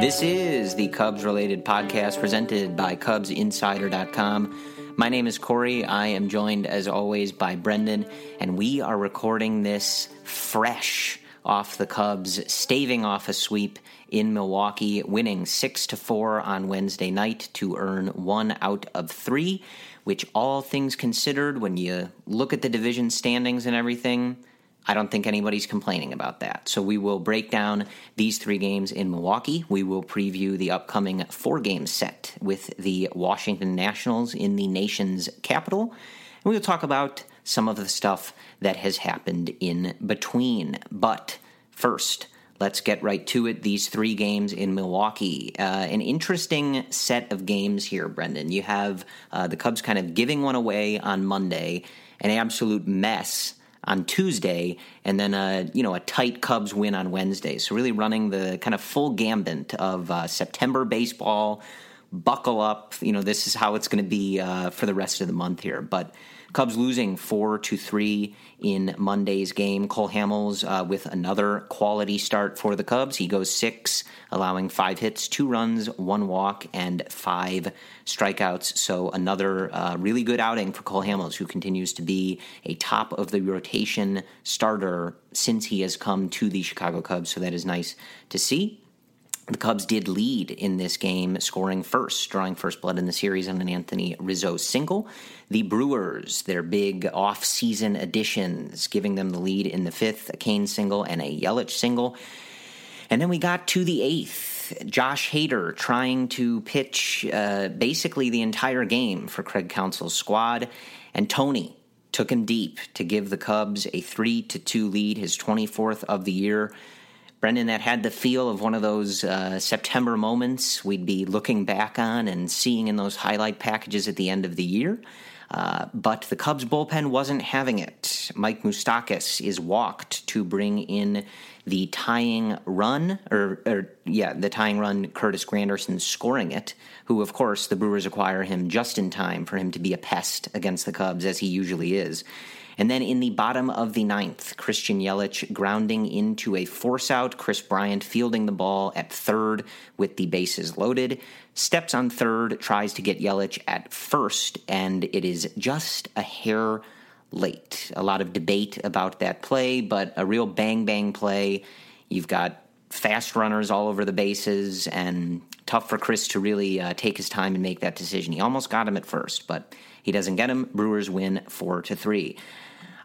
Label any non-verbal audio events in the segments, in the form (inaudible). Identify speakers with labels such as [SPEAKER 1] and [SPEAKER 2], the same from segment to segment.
[SPEAKER 1] This is the Cubs related podcast presented by CubsInsider.com. My name is Corey. I am joined, as always, by Brendan, and we are recording this fresh off the Cubs, staving off a sweep in Milwaukee, winning 6 to 4 on Wednesday night to earn one out of three, which, all things considered, when you look at the division standings and everything, I don't think anybody's complaining about that. So we will break down these three games in Milwaukee. We will preview the upcoming four game set with the Washington Nationals in the nation's capital. And we will talk about some of the stuff that has happened in between. But first, let's get right to it. These three games in Milwaukee. Uh, an interesting set of games here, Brendan. You have uh, the Cubs kind of giving one away on Monday, an absolute mess on Tuesday, and then a you know a tight Cubs win on Wednesday. So really running the kind of full gambit of uh, September baseball. Buckle up, you know this is how it's going to be uh, for the rest of the month here. But Cubs losing four to three in Monday's game. Cole Hamels uh, with another quality start for the Cubs. He goes six, allowing five hits, two runs, one walk, and five strikeouts. So another uh, really good outing for Cole Hamels, who continues to be a top of the rotation starter since he has come to the Chicago Cubs. So that is nice to see. The Cubs did lead in this game, scoring first, drawing first blood in the series on an Anthony Rizzo single. The Brewers, their big off-season additions, giving them the lead in the fifth, a Cain single and a Yelich single. And then we got to the eighth. Josh Hader trying to pitch uh, basically the entire game for Craig Counsell's squad, and Tony took him deep to give the Cubs a three to two lead, his 24th of the year. Brendan, that had the feel of one of those uh, September moments we'd be looking back on and seeing in those highlight packages at the end of the year. Uh, but the Cubs bullpen wasn't having it. Mike Moustakas is walked to bring in the tying run, or, or, yeah, the tying run, Curtis Granderson scoring it, who, of course, the Brewers acquire him just in time for him to be a pest against the Cubs, as he usually is. And then in the bottom of the ninth, Christian Yelich grounding into a force out. Kris Bryant fielding the ball at third with the bases loaded. Steps on third, tries to get Yelich at first, and it is just a hair late. A lot of debate about that play, but a real bang bang play. You've got fast runners all over the bases and tough for Kris to really uh, take his time and make that decision. He almost got him at first, but he doesn't get him. Brewers win four to three.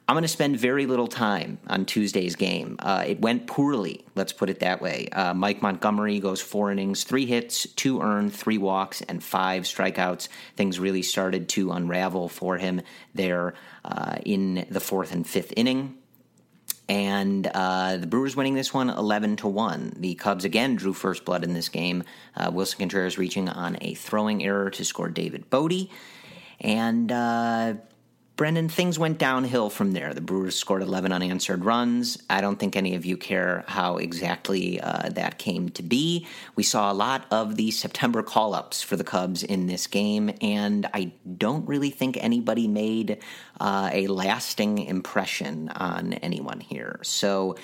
[SPEAKER 1] I'm going to spend very little time on Tuesday's game. Uh, it went poorly, let's put it that way. Uh, Mike Montgomery goes four innings, three hits, two earned, three walks, and five strikeouts. Things really started to unravel for him there uh, in the fourth and fifth inning and uh, the Brewers winning this one 11 to 1. The Cubs again drew first blood in this game. Uh, Willson Contreras reaching on a throwing error to score David Bote. And uh, Brendan, things went downhill from there. The Brewers scored 11 unanswered runs. I don't think any of you care how exactly uh, that came to be. We saw a lot of the September call ups for the Cubs in this game, and I don't really think anybody made uh, a lasting impression on anyone here. So,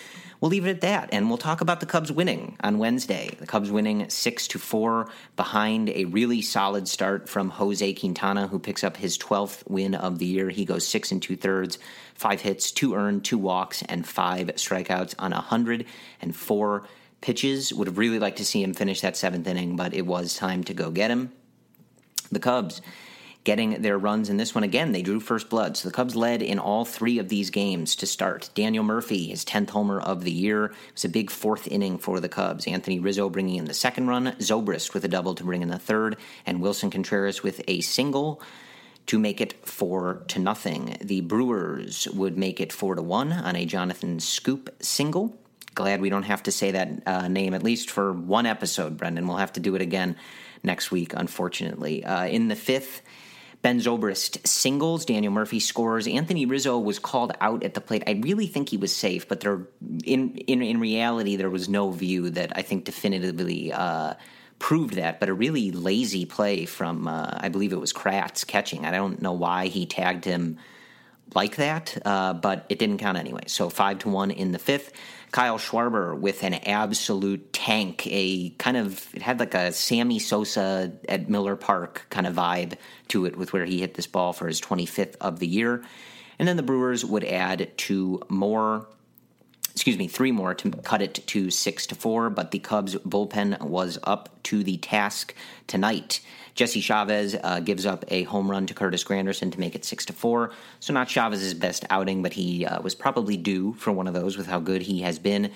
[SPEAKER 1] we'll leave it at that, and we'll talk about the Cubs winning on Wednesday. The Cubs winning six to four behind a really solid start from Jose Quintana, who picks up his 12th win of the year. He goes six and two thirds, five hits, two earned, two walks, and five strikeouts on a 104 pitches. Would have really liked to see him finish that seventh inning, but it was time to go get him. The Cubs getting their runs in this one again. They drew first blood. So the Cubs led in all three of these games to start. Daniel Murphy, his 10th homer of the year. It was a big fourth inning for the Cubs. Anthony Rizzo bringing in the second run, Zobrist with a double to bring in the third, and Willson Contreras with a single to make it four to nothing. The Brewers would make it four to one on a Jonathan Schoop single. Glad we don't have to say that uh, name at least for one episode, Brendan. We'll have to do it again next week, unfortunately. Uh, in the fifth, Ben Zobrist singles. Daniel Murphy scores. Anthony Rizzo was called out at the plate. I really think he was safe, but there, in in in reality, there was no view that I think definitively uh, proved that. But a really lazy play from uh, I believe it was Kratz catching. I don't know why he tagged him like that, uh, but it didn't count anyway. So five to one in the fifth. Kyle Schwarber with an absolute tank, a kind of it had like a Sammy Sosa at Miller Park kind of vibe to it with where he hit this ball for his 25th of the year. And then the Brewers would add two more excuse me, three more to cut it to six to four, but the Cubs bullpen was up to the task tonight. Jesse Chavez uh, gives up a home run to Curtis Granderson to make it six to four. So not Chavez's best outing, but he uh, was probably due for one of those with how good he has been.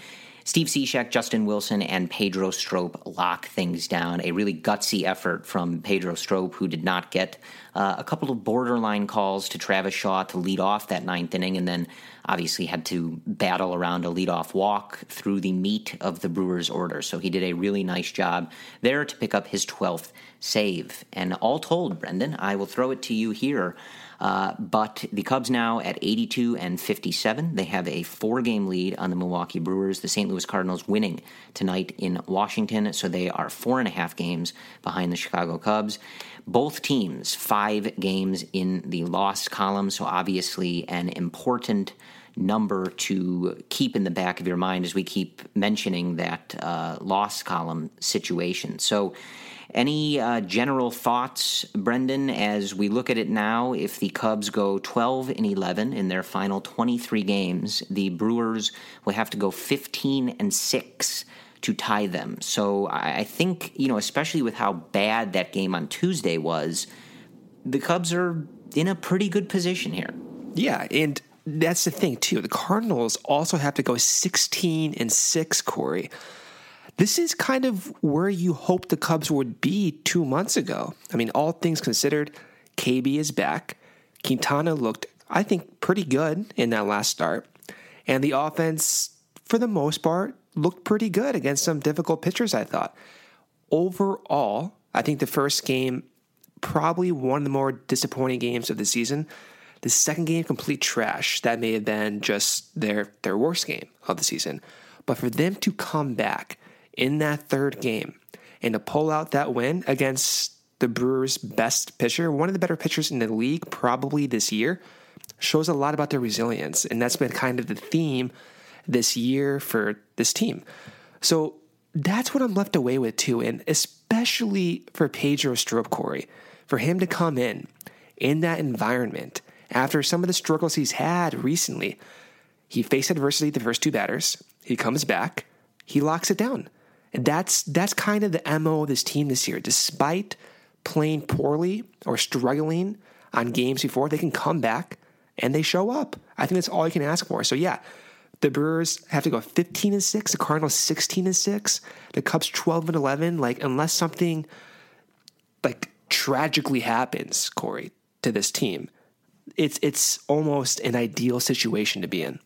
[SPEAKER 1] Steve Cishek, Justin Wilson, and Pedro Strop lock things down. A really gutsy effort from Pedro Strop, who did not get uh, a couple of borderline calls to Travis Shaw to lead off that ninth inning, and then obviously had to battle around a leadoff walk through the meat of the Brewers' order. So he did a really nice job there to pick up his 12th save. And all told, Brendan, I will throw it to you here. Uh, but the Cubs now at 82 and 57. They have a four game lead on the Milwaukee Brewers. The St. Louis Cardinals winning tonight in Washington, so they are four and a half games behind the Chicago Cubs. Both teams five games in the loss column, so obviously an important number to keep in the back of your mind as we keep mentioning that uh, loss column situation. So, any uh, general thoughts, Brendan, as we look at it now? If the Cubs go 12 and 11 in their final 23 games, the Brewers will have to go 15 and 6 to tie them. So I think, you know, especially with how bad that game on Tuesday was, the Cubs are in a pretty good position here.
[SPEAKER 2] Yeah, and that's the thing too. The Cardinals also have to go 16 and 6, Corey. This is kind of where you hoped the Cubs would be two months ago. I mean, all things considered, KB is back. Quintana looked, I think, pretty good in that last start. And the offense, for the most part, looked pretty good against some difficult pitchers, I thought. Overall, I think the first game, probably one of the more disappointing games of the season. The second game, complete trash. That may have been just their their worst game of the season. But for them to come back in that third game and to pull out that win against the Brewers' best pitcher, one of the better pitchers in the league probably this year, shows a lot about their resilience. And that's been kind of the theme this year for this team. So that's what I'm left away with too. And especially for Pedro Strop Corey, for him to come in in that environment after some of the struggles he's had recently. He faced adversity the first two batters. He comes back, he locks it down. And that's that's kind of the MO of this team this year. Despite playing poorly or struggling on games before, they can come back and they show up. I think that's all you can ask for. So yeah, the Brewers have to go 15 and 6, the Cardinals 16 and 6, the Cubs 12 and 11. Like unless something like tragically happens, Corey, to this team, it's it's almost an ideal situation to be in.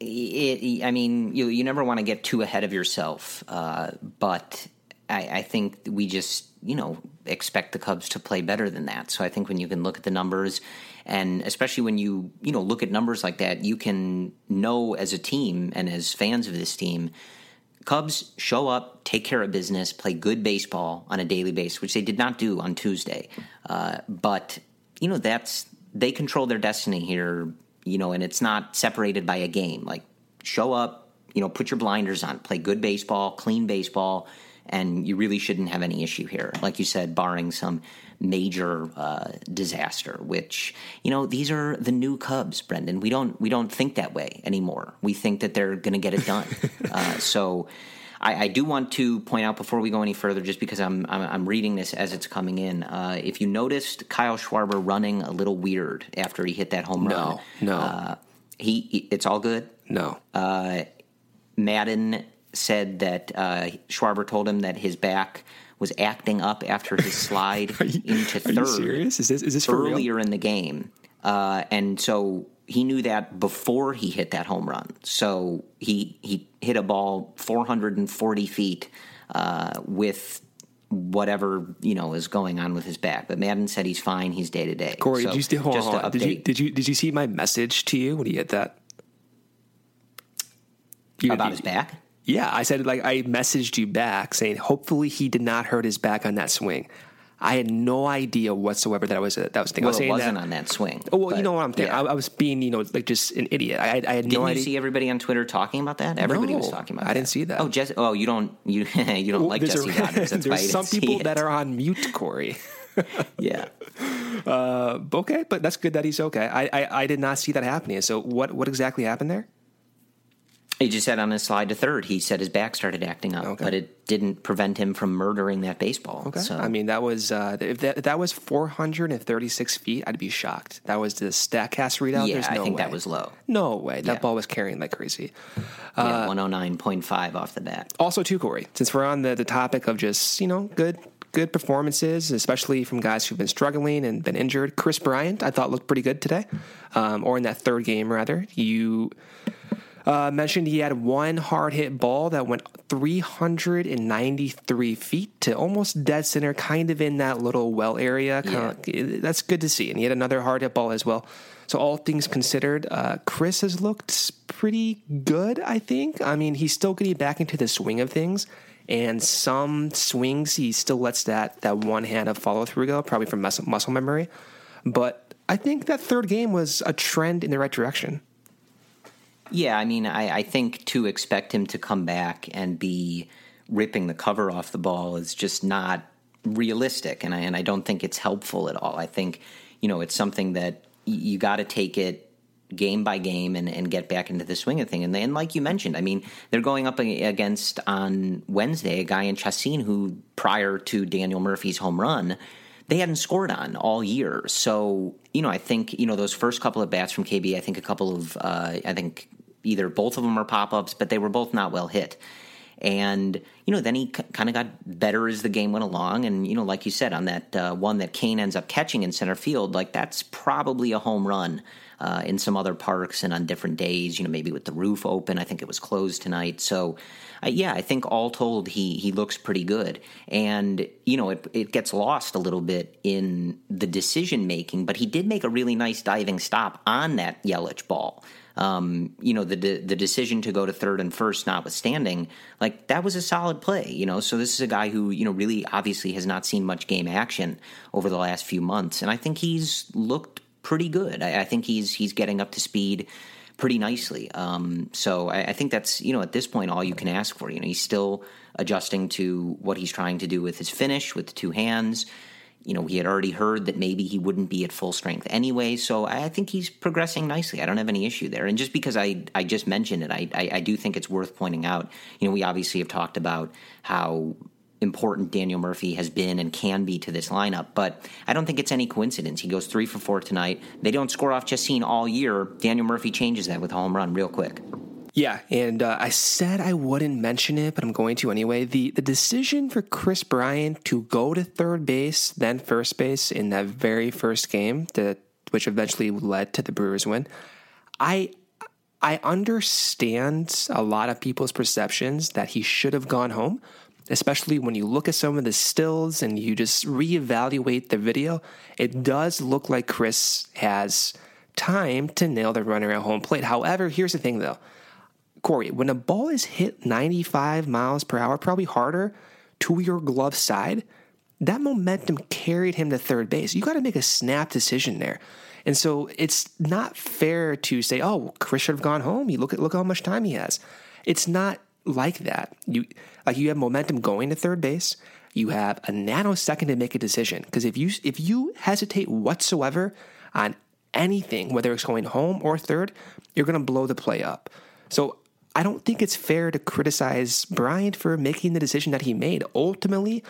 [SPEAKER 1] It, I mean, you you never want to get too ahead of yourself, uh, but I, I, think we just you know expect the Cubs to play better than that. So I think when you can look at the numbers, and especially when you you know look at numbers like that, you can know as a team and as fans of this team. Cubs show up, take care of business, play good baseball on a daily basis, which they did not do on Tuesday. Uh, but you know that's they control their destiny here, you know, and it's not separated by a game. Like show up, you know, put your blinders on, play good baseball, clean baseball, and you really shouldn't have any issue here. Like you said, barring some major uh, disaster. Which you know, these are the new Cubs, Brendan. We don't we don't think that way anymore. We think that they're going to get it done. (laughs) uh, so I, I, do want to point out before we go any further, just because I'm I'm, I'm reading this as it's coming in. Uh, if you noticed Kyle Schwarber running a little weird after he hit that home
[SPEAKER 2] no,
[SPEAKER 1] run,
[SPEAKER 2] no,
[SPEAKER 1] uh, he, he, it's all good.
[SPEAKER 2] No,
[SPEAKER 1] uh, Maddon said that uh, Schwarber told him that his back was acting up after his (laughs) slide
[SPEAKER 2] you,
[SPEAKER 1] into third. Are
[SPEAKER 2] you serious? Is this is this
[SPEAKER 1] earlier
[SPEAKER 2] real?
[SPEAKER 1] in the game? Uh, and so he knew that before he hit that home run. So he he hit a ball 440 feet uh, with whatever you know is going on with his back. But Maddon said he's fine. He's day to day.
[SPEAKER 2] Corey,
[SPEAKER 1] so
[SPEAKER 2] did you still hold on? Did you did you did you see my message to you when he hit that?
[SPEAKER 1] You, About his back?
[SPEAKER 2] Yeah, I said like I messaged you back saying hopefully he did not hurt his back on that swing. I had no idea whatsoever that I was a, that was a thing.
[SPEAKER 1] Well,
[SPEAKER 2] I was
[SPEAKER 1] it
[SPEAKER 2] saying
[SPEAKER 1] wasn't
[SPEAKER 2] that,
[SPEAKER 1] on that swing.
[SPEAKER 2] Oh well, you know what I'm thinking. Yeah. I, I, was being you know like just an idiot. I, I had
[SPEAKER 1] didn't
[SPEAKER 2] no idea.
[SPEAKER 1] See everybody on Twitter talking about that? Everybody
[SPEAKER 2] no,
[SPEAKER 1] was talking about. That.
[SPEAKER 2] I
[SPEAKER 1] that.
[SPEAKER 2] didn't see that.
[SPEAKER 1] Oh, Jesse. Oh, you don't you (laughs) you don't well, like Jesse a, Rogers. (laughs) That's
[SPEAKER 2] there's some people
[SPEAKER 1] that
[SPEAKER 2] are on mute, Corey. (laughs)
[SPEAKER 1] yeah.
[SPEAKER 2] Uh, okay, but that's good that he's okay. I, I I did not see that happening. So what what exactly happened there?
[SPEAKER 1] He just said on his slide to third, he said his back started acting up, okay. but it didn't prevent him from murdering that baseball.
[SPEAKER 2] Okay.
[SPEAKER 1] So.
[SPEAKER 2] I mean, that was uh, if, that, if that was 436 feet, I'd be shocked. That was the Statcast readout.
[SPEAKER 1] Yeah,
[SPEAKER 2] There's no
[SPEAKER 1] I think
[SPEAKER 2] way.
[SPEAKER 1] that was low.
[SPEAKER 2] No way. That
[SPEAKER 1] yeah.
[SPEAKER 2] ball was carrying like crazy.
[SPEAKER 1] Uh, 109.5 off the bat.
[SPEAKER 2] Also, too, Corey, since we're on the, the topic of just, you know, good good performances, especially from guys who've been struggling and been injured. Kris Bryant, I thought looked pretty good today, um, or in that third game, rather. You uh, mentioned he had one hard hit ball that went 393 feet to almost dead center, kind of in that little well area. Yeah. Of, that's good to see. And he had another hard hit ball as well. So, all things considered, uh, Kris has looked pretty good, I think. I mean, he's still getting back into the swing of things. And some swings, he still lets that, that one hand of follow through go, probably from muscle, muscle memory. But I think that third game was a trend in the right direction.
[SPEAKER 1] Yeah, I mean, I, I think to expect him to come back and be ripping the cover off the ball is just not realistic, and I and I don't think it's helpful at all. I think you know it's something that you got to take it game by game and, and get back into the swing of thing. And, then, like you mentioned, I mean, they're going up against on Wednesday a guy in Chacin who prior to Daniel Murphy's home run they hadn't scored on all year. So, you know, I think, you know, those first couple of bats from KB, I think a couple of, uh, I think either both of them are pop ups, but they were both not well hit. And, you know, then he c- kind of got better as the game went along. And, you know, like you said, on that uh, one that Cain ends up catching in center field, like that's probably a home run. Uh, in some other parks and on different days, you know, maybe with the roof open. I think it was closed tonight. So, uh, yeah, I think all told, he he looks pretty good. And you know, it it gets lost a little bit in the decision making, but he did make a really nice diving stop on that Yelich ball. Um, you know, the the decision to go to third and first, notwithstanding, like that was a solid play. You know, so this is a guy who you know really obviously has not seen much game action over the last few months, and I think he's looked pretty good. I, I think he's he's getting up to speed pretty nicely. Um, so I, I, think that's you know at this point all you can ask for. You know, he's still adjusting to what he's trying to do with his finish with the two hands. you know, he had already heard that maybe he wouldn't be at full strength anyway. So I think he's progressing nicely. I don't have any issue there. And just because I, I just mentioned it, I, I, I do think it's worth pointing out. You know, we obviously have talked about how important Daniel Murphy has been and can be to this lineup. But I don't think it's any coincidence. He goes three for four tonight. They don't score off Chacin all year. Daniel Murphy changes that with a home run real quick.
[SPEAKER 2] Yeah, and uh, I said I wouldn't mention it, but I'm going to anyway. The the decision for Kris Bryant to go to third base, then first base in that very first game, that which eventually led to the Brewers win. I I understand a lot of people's perceptions that he should have gone home, especially when you look at some of the stills and you just reevaluate the video. It does look like Kris has time to nail the runner at home plate. However, here's the thing though Corey, when a ball is hit 95 miles per hour, probably harder to your glove side, that momentum carried him to third base. You got to make a snap decision there. And so it's not fair to say, "Oh, Kris should have gone home. You look at look how much time he has." It's not like that. You like you have momentum going to third base. You have a nanosecond to make a decision because if you if you hesitate whatsoever on anything, whether it's going home or third, you're going to blow the play up. So I don't think it's fair to criticize Bryant for making the decision that he made. Ultimately,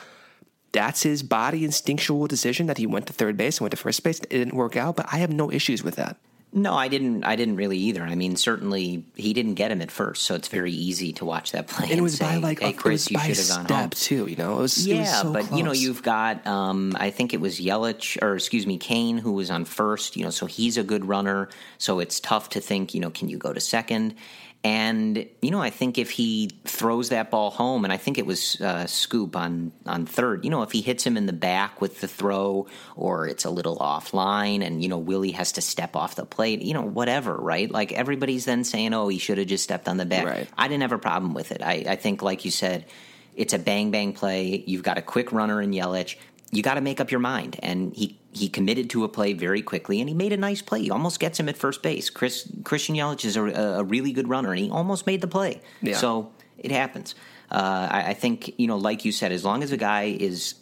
[SPEAKER 2] that's his body instinctual decision that he went to third base and went to first base. It didn't work out, but I have no issues with that.
[SPEAKER 1] No, I didn't. I didn't really either. I mean, certainly he didn't get him at first, so it's very easy to watch that play.
[SPEAKER 2] And, it was
[SPEAKER 1] say,
[SPEAKER 2] by like
[SPEAKER 1] hey,
[SPEAKER 2] a,
[SPEAKER 1] Kris, you should have gone
[SPEAKER 2] step
[SPEAKER 1] home.
[SPEAKER 2] too. You know, it was
[SPEAKER 1] Yeah,
[SPEAKER 2] it was so
[SPEAKER 1] but you know, you've got um, I think it was Yelich or excuse me, Cain who was on first. You know, so he's a good runner. So it's tough to think. You know, can you go to second? And you know, I think if he throws that ball home, and I think it was uh, Schoop on on third. You know, if he hits him in the back with the throw, or it's a little offline, and you know Willie has to step off the plate. You know, whatever, right? Like everybody's then saying, "Oh, he should have just stepped on the back."
[SPEAKER 2] Right.
[SPEAKER 1] I didn't have a problem with it. I, I think, like you said, it's a bang bang play. You've got a quick runner in Yelich. You got to make up your mind. And he he committed to a play very quickly, and he made a nice play. He almost gets him at first base. Chris Christian Yelich is a, a really good runner, and he almost made the play.
[SPEAKER 2] Yeah.
[SPEAKER 1] So it happens. Uh, I, I think you know, like you said, as long as a guy is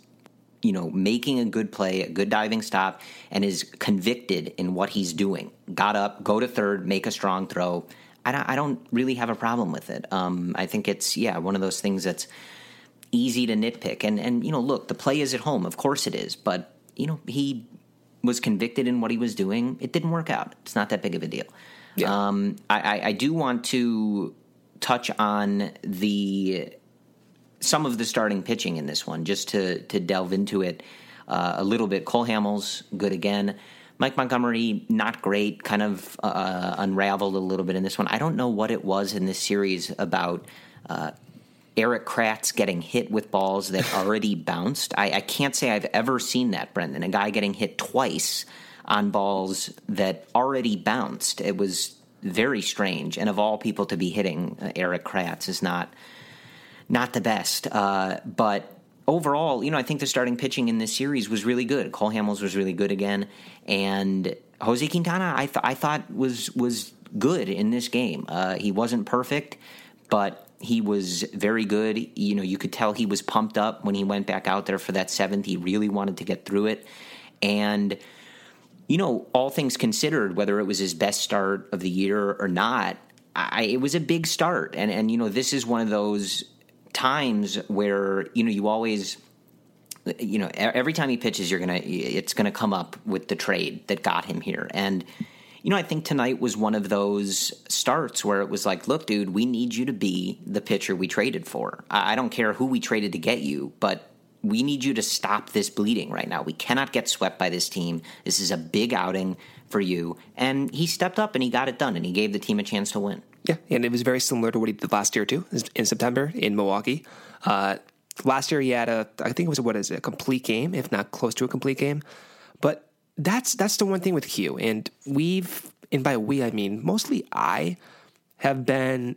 [SPEAKER 1] you know, making a good play, a good diving stop, and is convicted in what he's doing. Got up, go to third, make a strong throw. I don't, I don't really have a problem with it. Um, I think it's yeah one of those things that's easy to nitpick. And and you know, look, the play is at home, of course it is, but you know he was convicted in what he was doing. It didn't work out. It's not that big of a deal.
[SPEAKER 2] Yeah.
[SPEAKER 1] Um, I, I, I do want to touch on the some of the starting pitching in this one, just to to delve into it uh, a little bit. Cole Hamels, good again. Mike Montgomery, not great, kind of uh, unraveled a little bit in this one. I don't know what it was in this series about uh, Erik Kratz getting hit with balls that (laughs) already bounced. I, I can't say I've ever seen that, Brendan. A guy getting hit twice on balls that already bounced. It was very strange. And of all people to be hitting uh, Erik Kratz is not not the best. Uh, but overall, you know, I think the starting pitching in this series was really good. Cole Hamels was really good again, and Jose Quintana, I, th- I thought was was good in this game. Uh, he wasn't perfect, but he was very good. You know, you could tell he was pumped up when he went back out there for that seventh. He really wanted to get through it, and you know, all things considered, whether it was his best start of the year or not, I, it was a big start. And and you know, this is one of those times where you know you always you know every time he pitches you're gonna it's gonna come up with the trade that got him here and you know i think tonight was one of those starts where it was like look dude we need you to be the pitcher we traded for. I, don't care who we traded to get you but we need you to stop this bleeding right now. We cannot get swept by this team. This is a big outing for you. And he stepped up and he got it done and he gave the team a chance to win.
[SPEAKER 2] Yeah, and it was very similar to what he did last year too, in September in Milwaukee. Uh, last year he had a, I think it was what is it, a complete game, if not close to a complete game. That's that's the one thing with Q, and we've, and by we I mean mostly I, have been,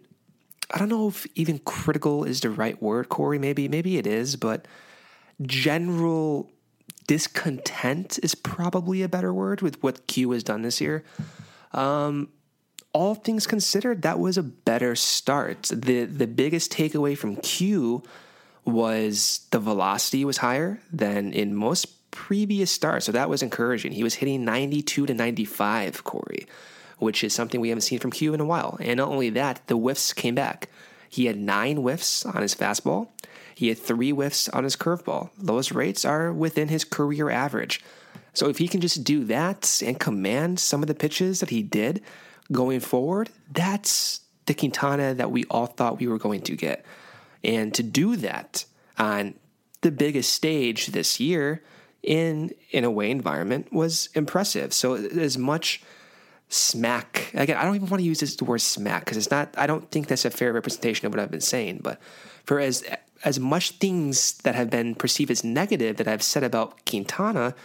[SPEAKER 2] I don't know if even critical is the right word, Corey. Maybe maybe it is, but general discontent is probably a better word with what Q has done this year um, all things considered, that was a better start. The the biggest takeaway from Q was the velocity was higher than in most previous start, so that was encouraging. He was hitting 92 to 95, Corey, which is something we haven't seen from Q in a while. And not only that, the whiffs came back. He had nine whiffs on his fastball. He had three whiffs on his curveball. Those rates are within his career average. So if he can just do that and command some of the pitches that he did going forward, that's the Quintana that we all thought we were going to get. And to do that on the biggest stage this year in in a way environment was impressive. So as much smack again, I don't even want to use this word smack because it's not. I don't think that's a fair representation of what I've been saying. But for as as much things that have been perceived as negative that I've said about Quintana,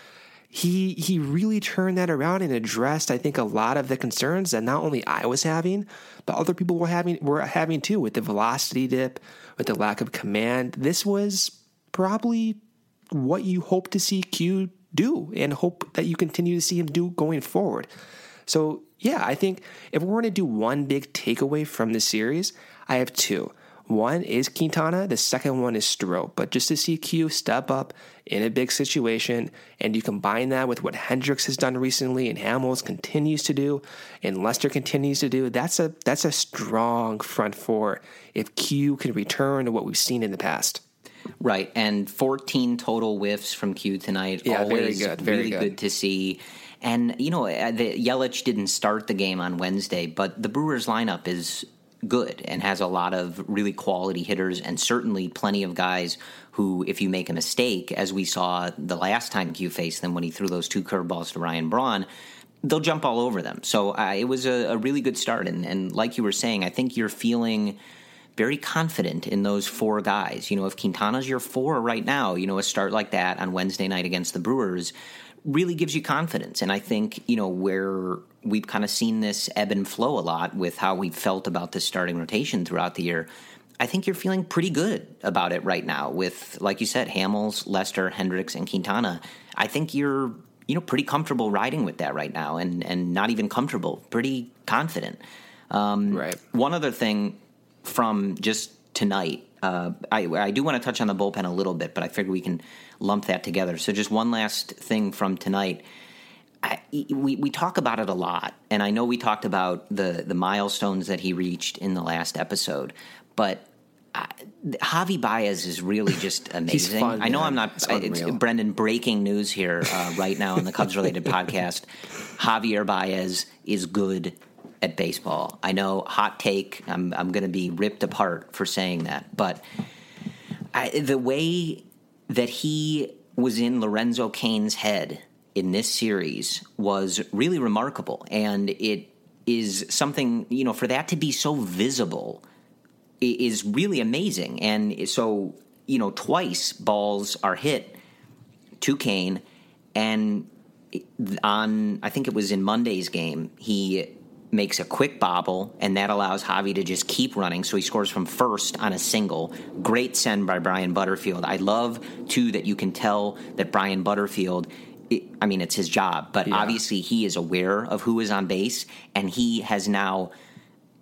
[SPEAKER 2] he he really turned that around and addressed I think a lot of the concerns that not only I was having, but other people were having were having too with the velocity dip, with the lack of command. This was probably what you hope to see Q do and hope that you continue to see him do going forward. So, yeah, I think if we're going to do one big takeaway from this series, I have two. One is Quintana, the second one is Strop. But just to see Q step up in a big situation, and you combine that with what Hendricks has done recently, and Hamels continues to do, and Lester continues to do, that's a that's a strong front four. If Q can return to what we've seen in the past.
[SPEAKER 1] Right, and 14 total whiffs from Q tonight.
[SPEAKER 2] Yeah,
[SPEAKER 1] Always
[SPEAKER 2] very good, very
[SPEAKER 1] really
[SPEAKER 2] good.
[SPEAKER 1] good to see. And you know, uh, the Yelich didn't start the game on Wednesday, but the Brewers lineup is good and has a lot of really quality hitters, and certainly plenty of guys who, if you make a mistake, as we saw the last time Q faced them when he threw those two curveballs to Ryan Braun, they'll jump all over them. So uh, it was a, a really good start, and, and like you were saying, I think you're feeling very confident in those four guys. You know, if Quintana's your four right now, you know, a start like that on Wednesday night against the Brewers really gives you confidence. And I think, you know, where we've kind of seen this ebb and flow a lot with how we've felt about this starting rotation throughout the year. I think you're feeling pretty good about it right now with, like you said, Hamels, Lester, Hendricks, and Quintana. I think you're, you know, pretty comfortable riding with that right now and, and not even comfortable, pretty confident. Um,
[SPEAKER 2] Right.
[SPEAKER 1] One other thing from just tonight, uh, I, I do want to touch on the bullpen a little bit, but I figure we can lump that together. So just one last thing from tonight. I, we we talk about it a lot, and I know we talked about the the milestones that he reached in the last episode, but. I, Javi Baez is really (laughs) just amazing.
[SPEAKER 2] fun,
[SPEAKER 1] I know
[SPEAKER 2] man.
[SPEAKER 1] I'm not.
[SPEAKER 2] It's
[SPEAKER 1] It's. Brendan. Breaking news here uh, right now on the Cubs related (laughs) podcast. Javier Baez is good at baseball. I know, hot take. I'm I'm going to be ripped apart for saying that, but I, the way that he was in Lorenzo Cain's head in this series was really remarkable, and it is something you know for that to be so visible is really amazing. And so you know, twice balls are hit to Cain, and on I think it was in Monday's game, he makes a quick bobble, and that allows Javi to just keep running. So he scores from first on a single. Great send by Brian Butterfield. I love too that you can tell that Brian Butterfield. It, I mean, it's his job, but obviously he is aware of who is on base, and he has now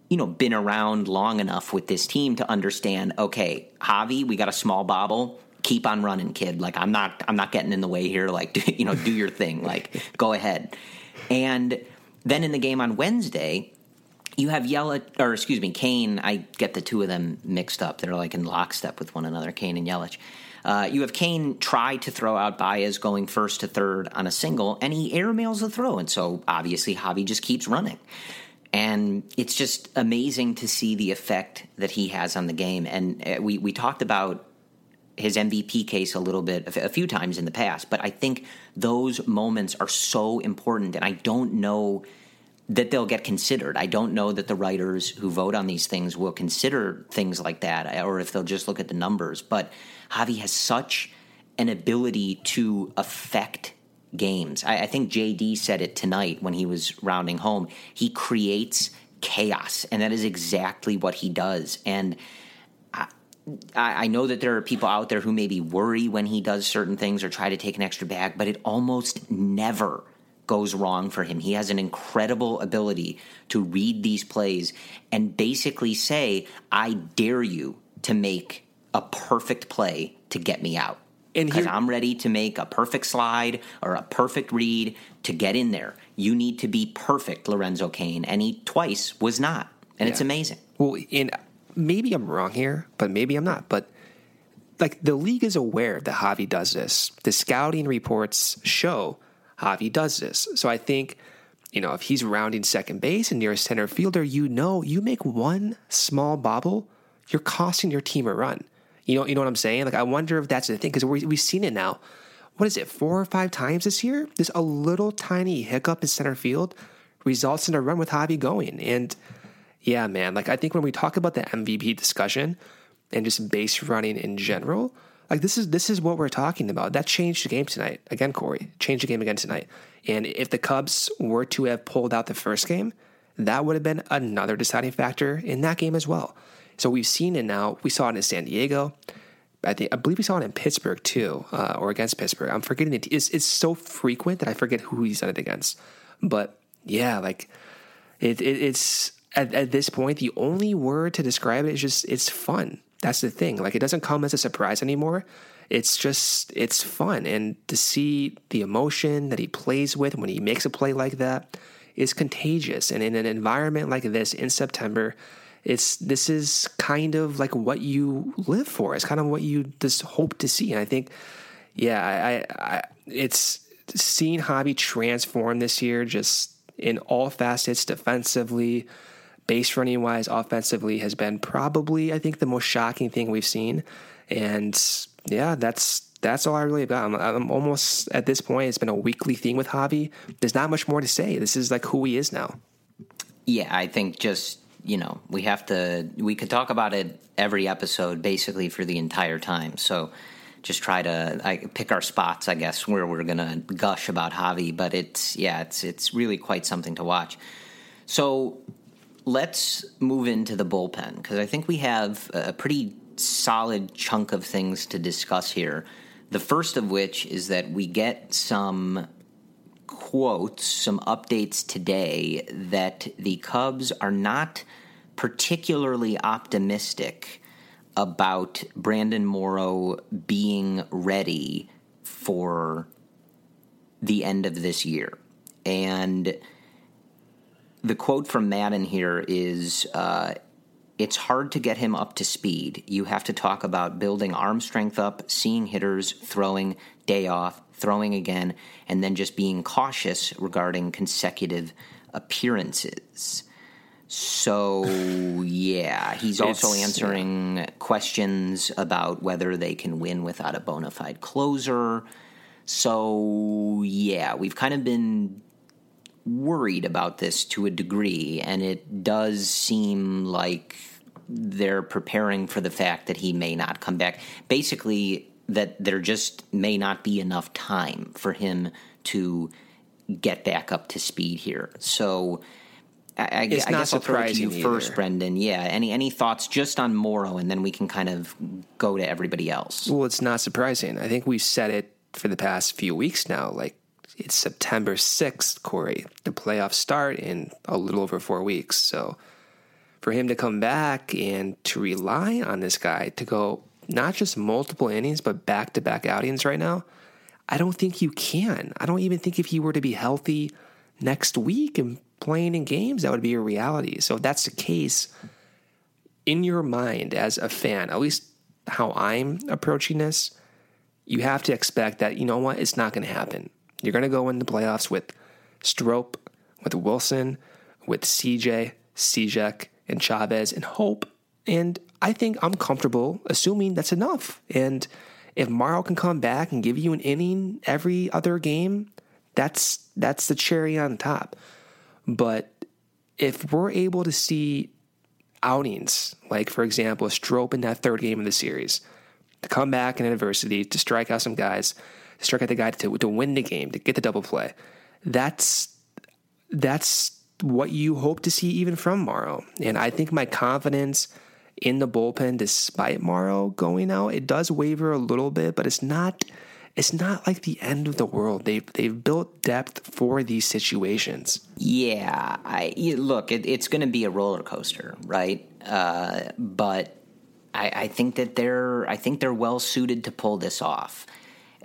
[SPEAKER 1] you know, been around long enough with this team to understand, okay, Javi, we got a small bobble. Keep on running, kid. Like I'm not I'm not getting in the way here. Like do, (laughs) you know, do your thing. Like go ahead. And then in the game on Wednesday, you have Yelich or excuse me, Cain. I get the two of them mixed up. They're like in lockstep with one another, Cain and Yelich. Uh, you have Cain try to throw out Baez going first to third on a single, and he airmails the throw, and so obviously Javi just keeps running. And it's just amazing to see the effect that he has on the game. And uh, we, we talked about his MVP case a little bit, a few times in the past, but I think those moments are so important. And I don't know that they'll get considered. I don't know that the writers who vote on these things will consider things like that uh, or if they'll just look at the numbers. But Javi has such an ability to affect games. I, I think JD said it tonight when he was rounding home. He creates chaos, and that is exactly what he does. And I, I know that there are people out there who maybe worry when he does certain things or try to take an extra bag, but it almost never goes wrong for him. He has an incredible ability to read these plays and basically say, I dare you to make a perfect play to get me out. Because I'm ready to make a perfect slide or a perfect read to get in there. You need to be perfect, Lorenzo Cain, and he twice was not, and yeah. it's amazing.
[SPEAKER 2] Well, and maybe I'm wrong here, but maybe I'm not. But like the league is aware that Javi does this. The scouting reports show Javi does this. So I think you know, if he's rounding second base and you're a center fielder, you know you make one small bobble, you're costing your team a run. You know, you know what I'm saying? Like I wonder if that's the thing because we've seen it now. What is it, four or five times this year? There's a little tiny hiccup in center field results in a run with Javi going. And yeah, man, like I think when we talk about the MVP discussion and just base running in general, like this is this is what we're talking about. That changed the game tonight. Again, Corey changed the game again tonight. And if the Cubs were to have pulled out the first game, that would have been another deciding factor in that game as well. So we've seen it now. We saw it in San Diego. I think I believe we saw it in Pittsburgh too, uh, or against Pittsburgh. I'm forgetting it. It's, it's so frequent that I forget who he's done it against. But yeah, like it, it it's at, at this point the only word to describe it is just it's fun. That's the thing. Like it doesn't come as a surprise anymore. It's just it's fun. And to see the emotion that he plays with when he makes a play like that is contagious. And in an environment like this in September it's this is kind of like what you live for. It's kind of what you just hope to see. And I think yeah I, I it's seeing Javi transform this year just in all facets defensively base running wise offensively has been probably I think the most shocking thing we've seen and yeah, that's that's all I really got. I'm, I'm, almost at this point. It's been a weekly thing with Javi. There's not much more to say. This is like who he is now.
[SPEAKER 1] Yeah, I think just you know we have to. We could talk about it every episode basically for the entire time. So just try to I, pick our spots, I guess, where we're gonna gush about Javi. But it's yeah, it's it's really quite something to watch. So let's move into the bullpen because I think we have a pretty solid chunk of things to discuss here. The first of which is that we get some quotes, some updates today that the Cubs are not particularly optimistic about Brandon Morrow being ready for the end of this year. And the quote from Maddon here is uh, it's hard to get him up to speed. You have to talk about building arm strength up, seeing hitters, throwing, day off, throwing again, and then just being cautious regarding consecutive appearances. So, (laughs) yeah, he's also answering yeah. questions about whether they can win without a bona fide closer. So, yeah, we've kind of been worried about this to a degree, and it does seem like they're preparing for the fact that he may not come back. Basically, that there just may not be enough time for him to get back up to speed here. So. I, I,
[SPEAKER 2] it's
[SPEAKER 1] I
[SPEAKER 2] not
[SPEAKER 1] guess I'll throw it to you
[SPEAKER 2] either.
[SPEAKER 1] first, Brendan. Yeah, any any thoughts just on Morrow, and then we can kind of go to everybody else.
[SPEAKER 2] Well, it's not surprising. I think we've said it for the past few weeks now. Like it's September 6th, Corey. The playoffs start in a little over four weeks. So for him to come back and to rely on this guy to go not just multiple innings, but back to back outings right now, I don't think you can. I don't even think if he were to be healthy next week and playing in games, that would be a reality. So if that's the case, in your mind as a fan, at least how I'm approaching this, you have to expect that, you know what, it's not going to happen. You're going to go in the playoffs with Strop, with Wilson, with CJ, Cishek, and Chavez, and hope. And I think I'm comfortable assuming that's enough. And if Morrow can come back and give you an inning every other game, that's that's the cherry on top. But if we're able to see outings, like for example, a Strop in that third game of the series, to come back in adversity, to strike out some guys, strike out the guy to, to win the game, to get the double play. That's that's what you hope to see even from Morrow. And I think my confidence in the bullpen, despite Morrow going out, it does waver a little bit, but it's not it's not like the end of the world. They've they've built depth for these situations.
[SPEAKER 1] Yeah, I look. It, it's going to be a roller coaster, right? Uh, but I, I think that they're I think they're well suited to pull this off,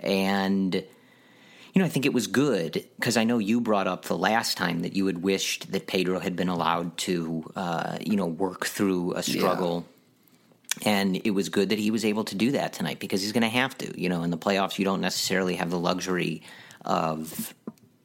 [SPEAKER 1] and you know I think it was good because I know you brought up the last time that you had wished that Pedro had been allowed to uh, you know work through a struggle. And it was good that he was able to do that tonight because he's going to have to. You know, in the playoffs, you don't necessarily have the luxury of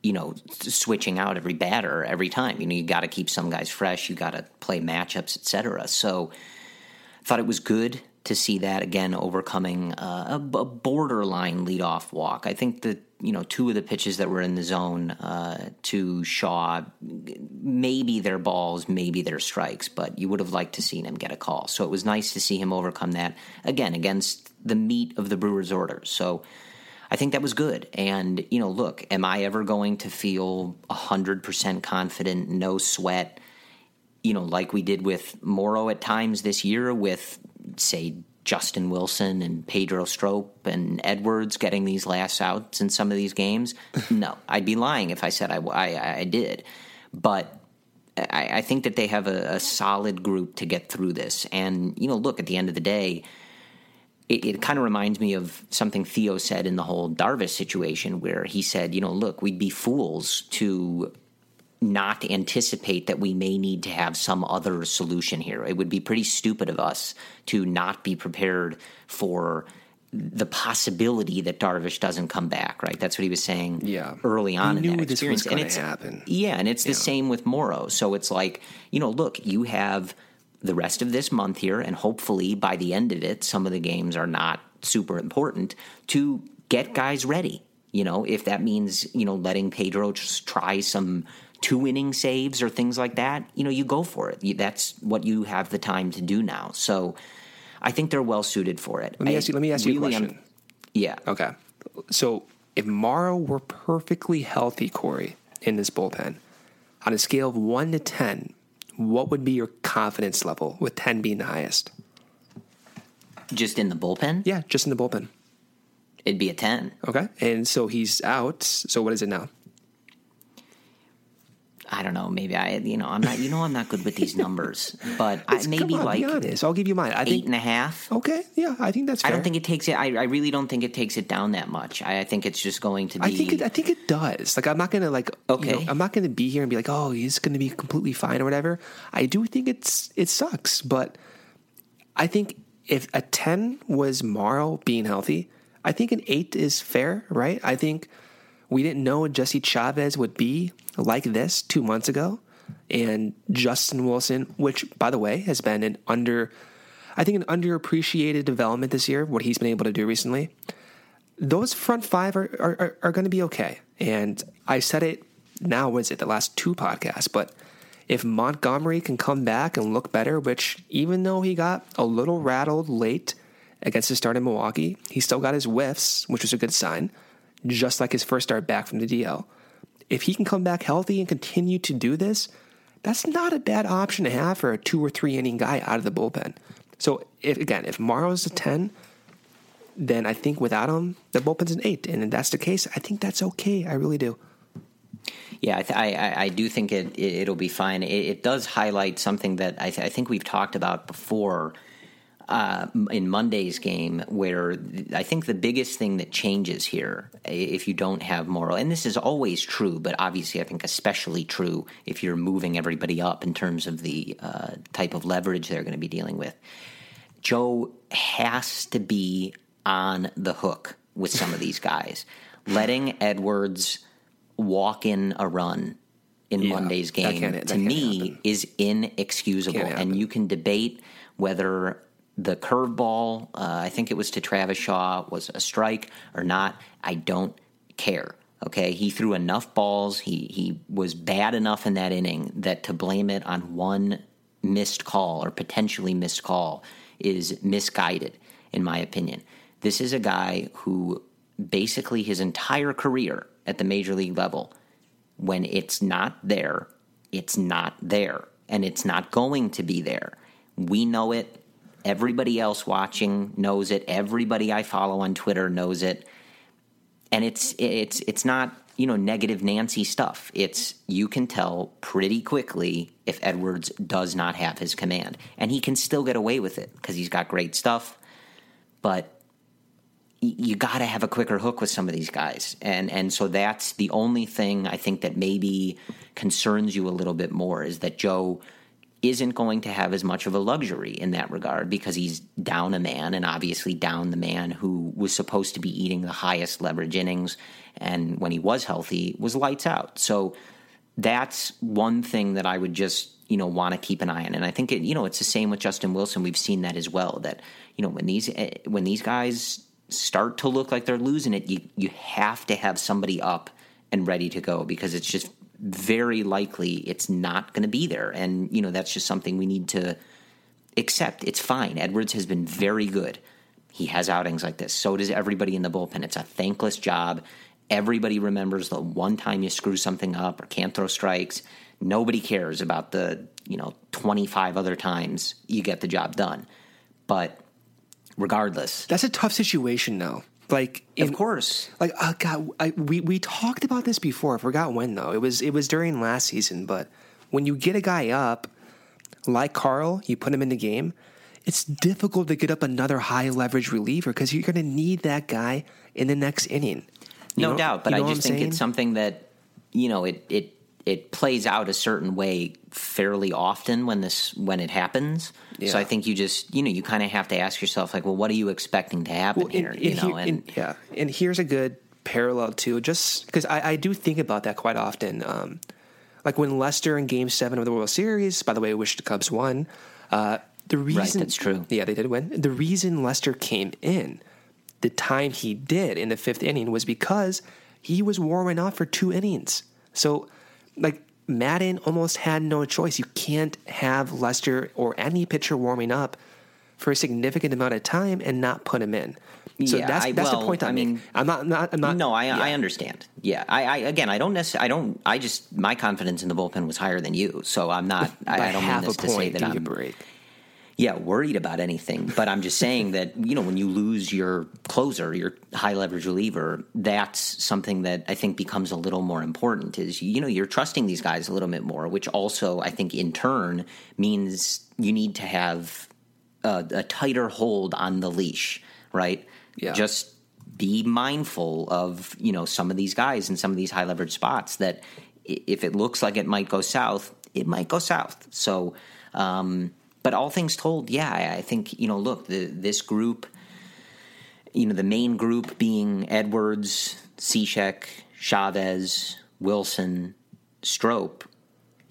[SPEAKER 1] you know switching out every batter every time. You know, you got to keep some guys fresh. You got to play matchups, etc. So, i thought it was good to see that again overcoming uh, a, a borderline leadoff walk. I think that you know two of the pitches that were in the zone uh, to Shaw, maybe they're balls, maybe they're strikes, but you would have liked to seen him get a call. So it was nice to see him overcome that again against the meat of the Brewers' order. So. I think that was good. And, you know, look, am I ever going to feel 100% confident, no sweat, you know, like we did with Morrow at times this year with, say, Justin Wilson and Pedro Strop and Edwards getting these last outs in some of these games? (laughs) no, I'd be lying if I said I, I, I did. But I, I, think that they have a, a solid group to get through this. And, you know, look, at the end of the day, it, it kind of reminds me of something Theo said in the whole Darvish situation, where he said, you know, look, we'd be fools to not anticipate that we may need to have some other solution here. It would be pretty stupid of us to not be prepared for the possibility that Darvish doesn't come back, right? That's what he was saying
[SPEAKER 2] Yeah.
[SPEAKER 1] early on in that experience.
[SPEAKER 2] gonna
[SPEAKER 1] it's
[SPEAKER 2] happen.
[SPEAKER 1] yeah, and it's the same with Morrow. So it's like, you know, look, you have the rest of this month here, and hopefully by the end of it, some of the games are not super important to get guys ready. You know, if that means, you know, letting Pedro just try some two inning saves or things like that, you know, you go for it. That's what you have the time to do now. So I think they're well suited for it.
[SPEAKER 2] Let me
[SPEAKER 1] I
[SPEAKER 2] ask you. Let me ask you a
[SPEAKER 1] really
[SPEAKER 2] question.
[SPEAKER 1] yeah.
[SPEAKER 2] Okay. So if Morrow were perfectly healthy, Corey, in this bullpen, on a scale of one to ten, what would be your confidence level? With ten being the highest.
[SPEAKER 1] Just in the bullpen,
[SPEAKER 2] Yeah, just in the bullpen.
[SPEAKER 1] it'd be a 10.
[SPEAKER 2] Okay. And so he's out. So what is it now?
[SPEAKER 1] I don't know. Maybe I, you know, I'm not, you know, I'm not good with these numbers, but I, maybe
[SPEAKER 2] on,
[SPEAKER 1] like
[SPEAKER 2] be honest. I'll give you mine. I
[SPEAKER 1] eight
[SPEAKER 2] think.
[SPEAKER 1] and a half.
[SPEAKER 2] Okay. Yeah, I think that's.
[SPEAKER 1] I don't think it takes it. I, I really don't think it takes it down that much. I, I think it's just going to be.
[SPEAKER 2] I think it, I think it does. Like I'm not gonna like
[SPEAKER 1] Okay.
[SPEAKER 2] You know, I'm not gonna be here and be like, oh, he's gonna be completely fine or whatever. I do think it's it sucks, but I think if a ten was Morrow being healthy, I think an eight is fair, right? I think we didn't know Jesse Chavez would be like this two months ago, and Justin Wilson, which by the way has been an under, I think an underappreciated development this year. What he's been able to do recently those front five are are, are, going to be okay. And I said it now. Was it the last two podcasts? But if Montgomery can come back and look better, which even though he got a little rattled late against his start in Milwaukee, he still got his whiffs, which was a good sign. Just like his first start back from the DL. If he can come back healthy and continue to do this, that's not a bad option to have for a two or three inning guy out of the bullpen. So if again, if Morrow's a ten, then I think without him, the bullpen's an eight. And if that's the case, I think that's okay. I really do.
[SPEAKER 1] Yeah, I, th- I, I- do think it, it it'll be fine. It, it does highlight something that I, th- I think we've talked about before uh, in Monday's game, where I think the biggest thing that changes here, if you don't have Morrow, and this is always true, but obviously I think especially true if you're moving everybody up in terms of the uh, type of leverage they're going to be dealing with. Joe has to be on the hook with some of these guys. Letting Edwards walk in a run in
[SPEAKER 2] Yeah,
[SPEAKER 1] Monday's game to me
[SPEAKER 2] happen.
[SPEAKER 1] is inexcusable. And you can debate whether the curveball, uh, I think it was to Travis Shaw, was a strike or not. I don't care. Okay, he threw enough balls. He he was bad enough in that inning that to blame it on one missed call or potentially missed call is misguided, in my opinion. This is a guy who basically his entire career at the major league level, when it's not there, it's not there, and it's not going to be there. We know it. Everybody else watching knows it. Everybody I follow on Twitter knows it and it's it's it's not you know, negative Nancy stuff. It's you can tell pretty quickly if Edwards does not have his command. And he can still get away with it because he's got great stuff. But you got to have a quicker hook with some of these guys. And and so that's the only thing I think that maybe concerns you a little bit more is that Joe isn't going to have as much of a luxury in that regard because he's down a man and obviously down the man who was supposed to be eating the highest leverage innings and when he was healthy was lights out. So that's one thing that I would just you know want to keep an eye on and I think it, you know it's the same with Justin Wilson we've seen that as well that you know when these eh, when these guys start to look like they're losing it, you you have to have somebody up and ready to go because it's just very likely it's not going to be there. And you know that's just something we need to accept. It's fine. Edwards has been very good. He has outings like this. So does everybody in the bullpen. It's a thankless job. Everybody remembers the one time you screw something up or can't throw strikes. Nobody cares about the, you know, 25 other times you get the job done. But regardless.
[SPEAKER 2] That's a tough situation, though. Like, in,
[SPEAKER 1] of course,
[SPEAKER 2] like, oh God, I, we we talked about this before. I forgot when though. It was it was during last season. But when you get a guy up, like Carl, you put him in the game. It's difficult to get up another high leverage reliever because you're going to need that guy in the next inning.
[SPEAKER 1] You no know, doubt, but I just think saying? it's something that you know it it it plays out a certain way fairly often when this when it happens. Yeah. So I think you just you know you kind of have to ask yourself like, well, what are you expecting to happen well, here? you know,
[SPEAKER 2] and, and, yeah, and here's a good parallel too, just because I, I, do think about that quite often. Um, like when Lester in Game Seven of the World Series. By the way, I wish the Cubs won. Uh, the reason right,
[SPEAKER 1] that's true.
[SPEAKER 2] Yeah, they did win. The reason Lester came in the time he did in the fifth inning was because he was warming up for two innings. So, like Maddon almost had no choice. You can't have Lester or any pitcher warming up for a significant amount of time and not put him in. So yeah, that's that's well, the point I'm I mean, I'm not, not, I'm not.
[SPEAKER 1] No, I, yeah. I understand. Yeah, I, I again, I don't necessarily. I don't. I just my confidence in the bullpen was higher than you, so I'm not. I, I, don't mean this to say that I'm. Break yeah, worried about anything. But I'm just saying that, you know, when you lose your closer, your high leverage reliever, that's something that I think becomes a little more important is, you know, you're trusting these guys a little bit more, which also I think in turn means you need to have a, a tighter hold on the leash, right? Yeah. Just be mindful of, you know, some of these guys in some of these high leverage spots that if it looks like it might go south, it might go south. So, um, but all things told, yeah, I think you know. Look, the, this group, you know, the main group being Edwards, Cishek, Chavez, Wilson, Strop.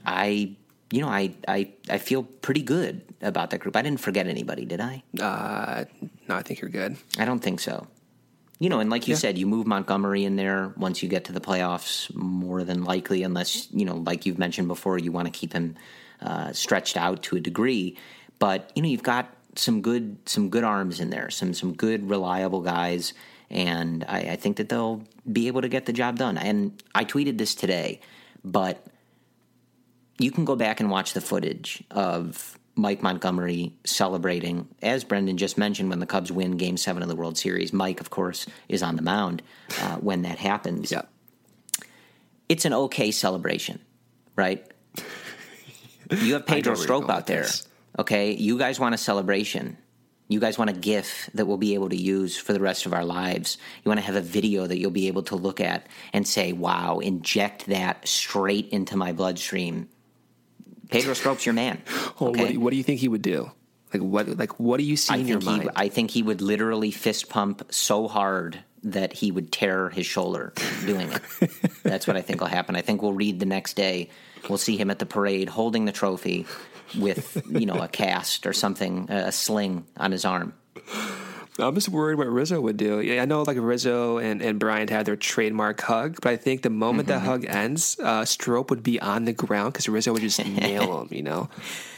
[SPEAKER 1] I, you know, I, I, I feel pretty good about that group. I didn't forget anybody, did I?
[SPEAKER 2] Uh, no, I think you're good.
[SPEAKER 1] I don't think so. You know, and like you yeah. said, you move Montgomery in there once you get to the playoffs, more than likely, unless you know, like you've mentioned before, you want to keep him uh, stretched out to a degree. But you know, you've got some good some good arms in there, some some good reliable guys, and I, I think that they'll be able to get the job done. And I tweeted this today, but you can go back and watch the footage of Mike Montgomery celebrating, as Brendan just mentioned, when the Cubs win Game Seven of the World Series. Mike, of course, is on the mound uh, when that happens.
[SPEAKER 2] Yeah.
[SPEAKER 1] It's an okay celebration, right? You have (laughs) Pedro Strop out there. This. Okay, you guys want a celebration. You guys want a GIF that we'll be able to use for the rest of our lives. You want to have a video that you'll be able to look at and say, wow, inject that straight into my bloodstream. Pedro Strop's your man. (laughs)
[SPEAKER 2] Okay? what, do you, what, do you, think he would do? Like what? Like what do you see I in your mind?
[SPEAKER 1] He, I think he would literally fist pump so hard that he would tear his shoulder doing it. (laughs) That's what I think will happen. I think we'll read the next day We'll see him at the parade holding the trophy with, you know, a cast or something, a sling on his arm.
[SPEAKER 2] I'm just worried what Rizzo would do. I know like Rizzo and, and Bryant had their trademark hug, but I think the moment mm-hmm. that hug ends, uh, Strop would be on the ground because Rizzo would just nail him. You know,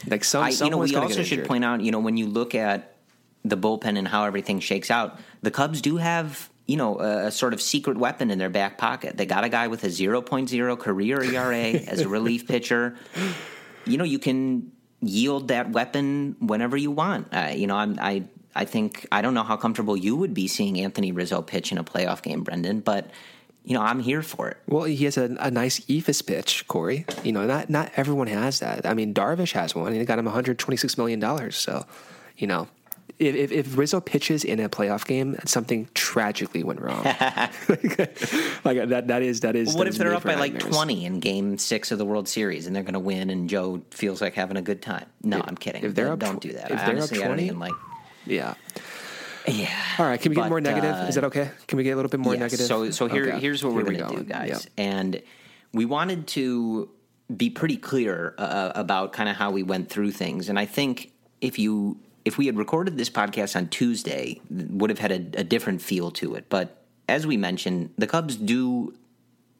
[SPEAKER 2] like some. (laughs) I,
[SPEAKER 1] you know, we also should point out. You know, when you look at the bullpen and how everything shakes out, the Cubs do have you know, a, a, sort of secret weapon in their back pocket. They got a guy with a 0.0 career ERA as a relief pitcher. You know, you can yield that weapon whenever you want. Uh, you know, I'm, I I think I don't know how comfortable you would be seeing Anthony Rizzo pitch in a playoff game, Brendan, but you know, I'm here for it.
[SPEAKER 2] Well, he has a, a nice eephus pitch, Corey. You know, not not everyone has that. I mean, Darvish has one, and he got him 126 million dollars. So, you know, if, if, if Rizzo pitches in a playoff game, something tragically went wrong. (laughs) (laughs) like that that is that is.
[SPEAKER 1] Well, what
[SPEAKER 2] that
[SPEAKER 1] if
[SPEAKER 2] is
[SPEAKER 1] they're up by like 20 in Game Six of the World Series and they're going to win, and Joe feels like having a good time? No, I'm kidding.
[SPEAKER 2] if they're
[SPEAKER 1] Uh,
[SPEAKER 2] up
[SPEAKER 1] don't do that.
[SPEAKER 2] if
[SPEAKER 1] I
[SPEAKER 2] they're up
[SPEAKER 1] honestly, I don't
[SPEAKER 2] 20?
[SPEAKER 1] even like.
[SPEAKER 2] Yeah.
[SPEAKER 1] Yeah.
[SPEAKER 2] All right. Can we get
[SPEAKER 1] But,
[SPEAKER 2] more negative?
[SPEAKER 1] uh,
[SPEAKER 2] is that okay? Can we get a little bit more negative?
[SPEAKER 1] So, so here,
[SPEAKER 2] Okay.
[SPEAKER 1] here's what
[SPEAKER 2] Here
[SPEAKER 1] we're
[SPEAKER 2] we
[SPEAKER 1] going to do, guys.
[SPEAKER 2] Yeah.
[SPEAKER 1] And we wanted to be pretty clear uh, about kind of how we went through things. And I think if you if we had recorded this podcast on Tuesday, would have had a, a different feel to it. But as we mentioned, the Cubs do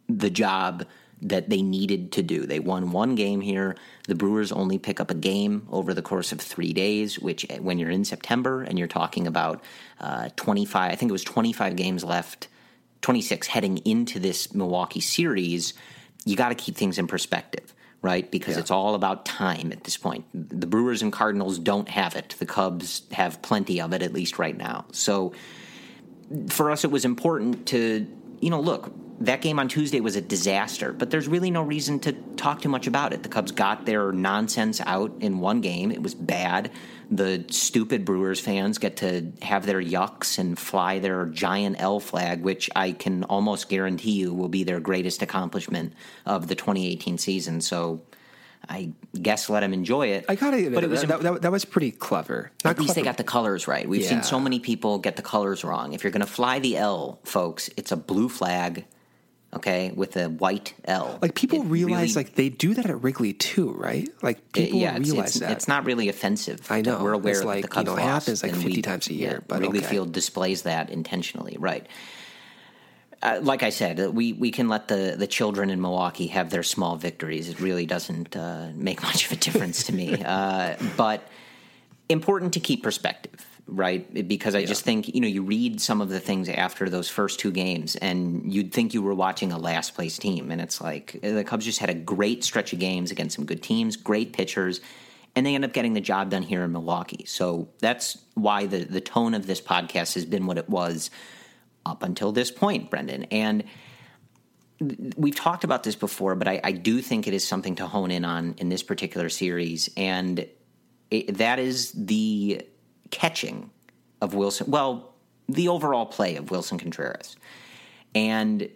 [SPEAKER 1] the job that they needed to do. They won one game here. The Brewers only pick up a game over the course of three days, which, when you're in September and you're talking about uh, 25, I think it was 25 games left, 26 heading into this Milwaukee series, you got to keep things in perspective. Right, because it's all about time at this point. The Brewers and Cardinals don't have it. The Cubs have plenty of it, at least right now. So, for us, it was important to, you know, look, that game on Tuesday was a disaster, but there's really no reason to talk too much about it. The Cubs got their nonsense out in one game. It was bad. The stupid Brewers fans get to have their yucks and fly their giant L flag, which I can almost guarantee you will be their greatest accomplishment of the 2018 season. So I guess let them enjoy it.
[SPEAKER 2] I gotta.
[SPEAKER 1] but it was
[SPEAKER 2] that, that, that was pretty clever. Not
[SPEAKER 1] at least they got the colors right. We've
[SPEAKER 2] Yeah.
[SPEAKER 1] seen so many people get the colors wrong. If you're going to fly the L, folks, it's a blue flag, okay, with a white L.
[SPEAKER 2] Like people
[SPEAKER 1] It
[SPEAKER 2] realize,
[SPEAKER 1] really-
[SPEAKER 2] like they do that at Wrigley too, right? Like
[SPEAKER 1] it-
[SPEAKER 2] people
[SPEAKER 1] yeah, it's,
[SPEAKER 2] realize
[SPEAKER 1] it's,
[SPEAKER 2] that.
[SPEAKER 1] it's not really offensive.
[SPEAKER 2] I know.
[SPEAKER 1] We're aware
[SPEAKER 2] It's like,
[SPEAKER 1] the Cubs
[SPEAKER 2] you know, it happens, like, 50
[SPEAKER 1] we-
[SPEAKER 2] times a year,
[SPEAKER 1] yeah,
[SPEAKER 2] but
[SPEAKER 1] Wrigley
[SPEAKER 2] okay.
[SPEAKER 1] Field displays that intentionally, right? Uh, like I said, uh, we, we can let the, the children in Milwaukee have their small victories. It really doesn't uh, make (laughs) much of a difference to me. Uh, but important to keep perspective, right? Because I just think, you know, you read some of the things after those first two games and you'd think you were watching a last place team. And it's like the Cubs just had a great stretch of games against some good teams, great pitchers, and they end up getting the job done here in Milwaukee. So that's why the, the tone of this podcast has been what it was up until this point, Brendan. And we've talked about this before, but I, I do think it is something to hone in on in this particular series, and it, that is the catching of Willson. Well, the overall play of Willson Contreras, and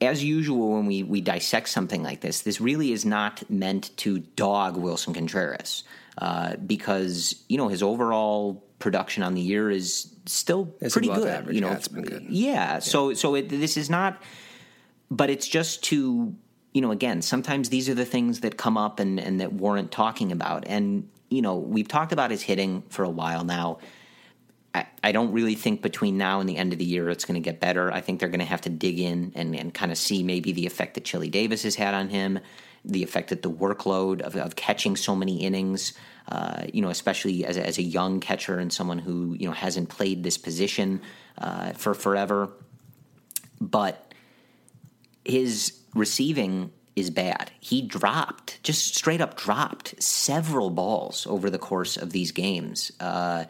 [SPEAKER 1] as usual, when we, we dissect something like this, this really is not meant to dog Willson Contreras uh, because you know his overall production on the year is still
[SPEAKER 2] It's
[SPEAKER 1] pretty good.
[SPEAKER 2] average.
[SPEAKER 1] You know,
[SPEAKER 2] Yeah, it's been good.
[SPEAKER 1] Yeah, so so it, this is not, but it's just to you know again sometimes these are the things that come up and and that warrant talking about and you know we've talked about his hitting for a while now. I, I don't really think between now and the end of the year it's going to get better. I think they're going to have to dig in and, and kind of see maybe the effect that Chili Davis has had on him, the effect that the workload of, of catching so many innings, uh, you know, especially as a, as a young catcher and someone who you know hasn't played this position uh, for forever. But his receiving is bad. He dropped, just straight up dropped several balls over the course of these games. Uh,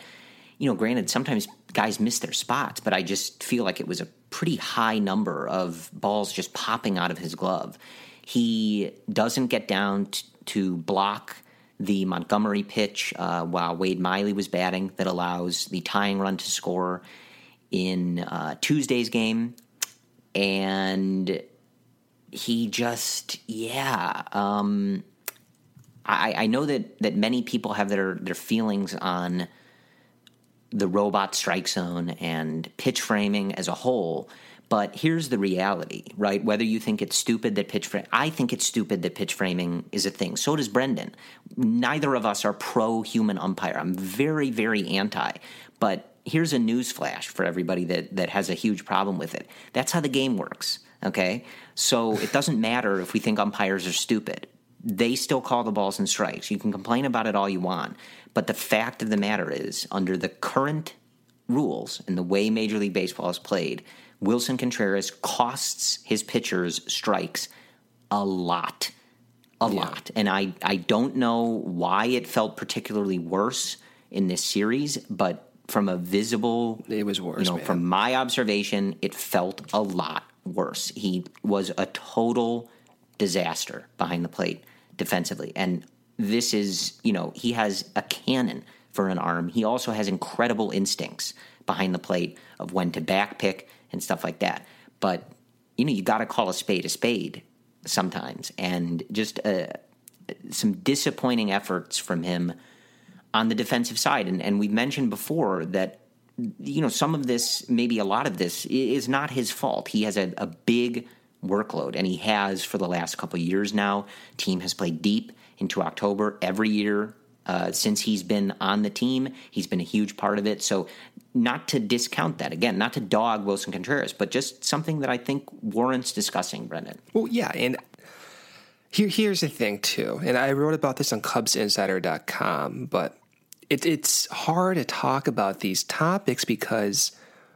[SPEAKER 1] you know, granted, sometimes guys miss their spots, but I just feel like it was a pretty high number of balls just popping out of his glove. He doesn't get down t- to block the Montgomery pitch uh, while Wade Miley was batting that allows the tying run to score in uh, Tuesday's game. And he just, yeah. Um, I, I know that, that many people have their, their feelings on the robot strike zone and pitch framing as a whole. But here's the reality, right? Whether you think it's stupid that pitch frame, I think it's stupid that pitch framing is a thing. So does Brendan. Neither of us are pro human umpire. I'm very, very anti. But here's a news flash for everybody that, that has a huge problem with it. That's how the game works, okay? So it doesn't matter if we think umpires are stupid they still call the balls and strikes. You can complain about it all you want, but the fact of the matter is, under the current rules and the way Major League Baseball is played, Willson Contreras costs his pitchers strikes a lot. A lot. And I, I don't know why it felt particularly worse in this series, but from a visible
[SPEAKER 2] It was worse,
[SPEAKER 1] You know,
[SPEAKER 2] man.
[SPEAKER 1] from my observation, it felt a lot worse. He was a total disaster behind the plate defensively. And this is, you know, he has a cannon for an arm. He also has incredible instincts behind the plate of when to back pick and stuff like that. But, you know, you got to call a spade a spade sometimes. And just uh, some disappointing efforts from him on the defensive side. And, and we mentioned before that, you know, some of this, maybe a lot of this, is not his fault. He has a, a big workload, and he has for the last couple years now. Team has played deep into October every year uh, since he's been on the team. He's been a huge part of it. So, not to discount that again, not to dog Willson Contreras, but just something that I think warrants discussing, Brendan.
[SPEAKER 2] Well, yeah, and here, here's the thing too, and I wrote about this on CubsInsider.com, but it, it's hard to talk about these topics because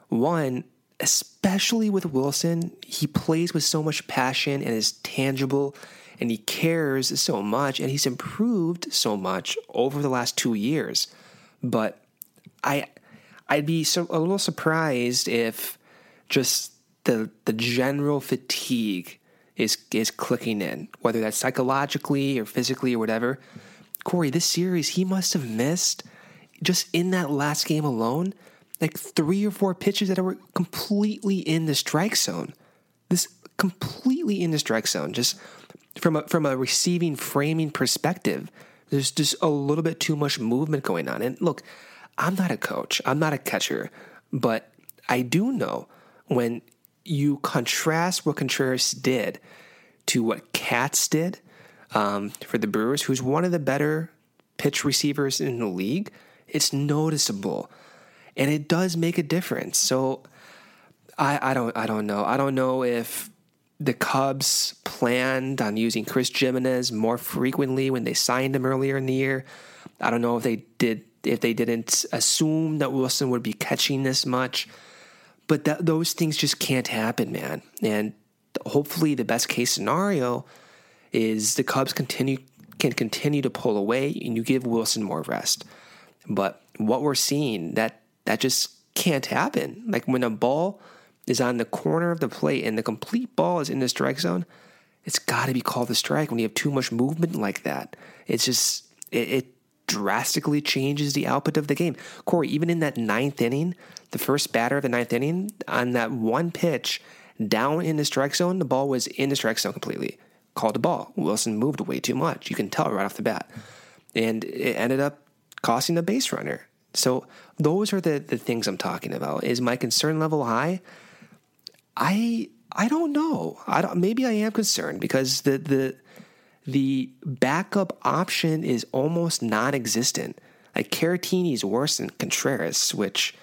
[SPEAKER 2] one, especially with Willson, he plays with so much passion and is tangible and he cares so much and he's improved so much over the last two years. But I I'd be so, a little surprised if just the the general fatigue is is clicking in, whether that's psychologically or physically or whatever. Corey, this series he must have missed just in that last game alone, like three or four pitches that were completely in the strike zone. This completely in the strike zone, just from a from a receiving framing perspective. There's just a little bit too much movement going on. And look, I'm not a coach, I'm not a catcher, but I do know when you contrast what Contreras did to what Kratz did um, for the Brewers, who's one of the better pitch receivers in the league, it's noticeable, and it does make a difference. So I, I don't I don't know I don't know if the Cubs planned on using Chris Gimenez more frequently when they signed him earlier in the year. I don't know if they did if they didn't assume that Willson would be catching this much. But that, those things just can't happen, man. And hopefully, the best case scenario is the Cubs continue can continue to pull away, and you give Willson more rest. But what we're seeing that that just can't happen. Like when a ball is on the corner of the plate and the complete ball is in the strike zone, it's got to be called a strike when you have too much movement like that. It's just it, it drastically changes the output of the game. Corey, even in that ninth inning, the first batter of the ninth inning, on that one pitch down in the strike zone, the ball was in the strike zone completely. Called the ball. Willson moved way too much. You can tell right off the bat. And it ended up costing the base runner. So those are the, the things I'm talking about. Is my concern level high? I I don't know. I don't, maybe I am concerned because the the the backup option is almost non-existent. Like Caratini is worse than Contreras, which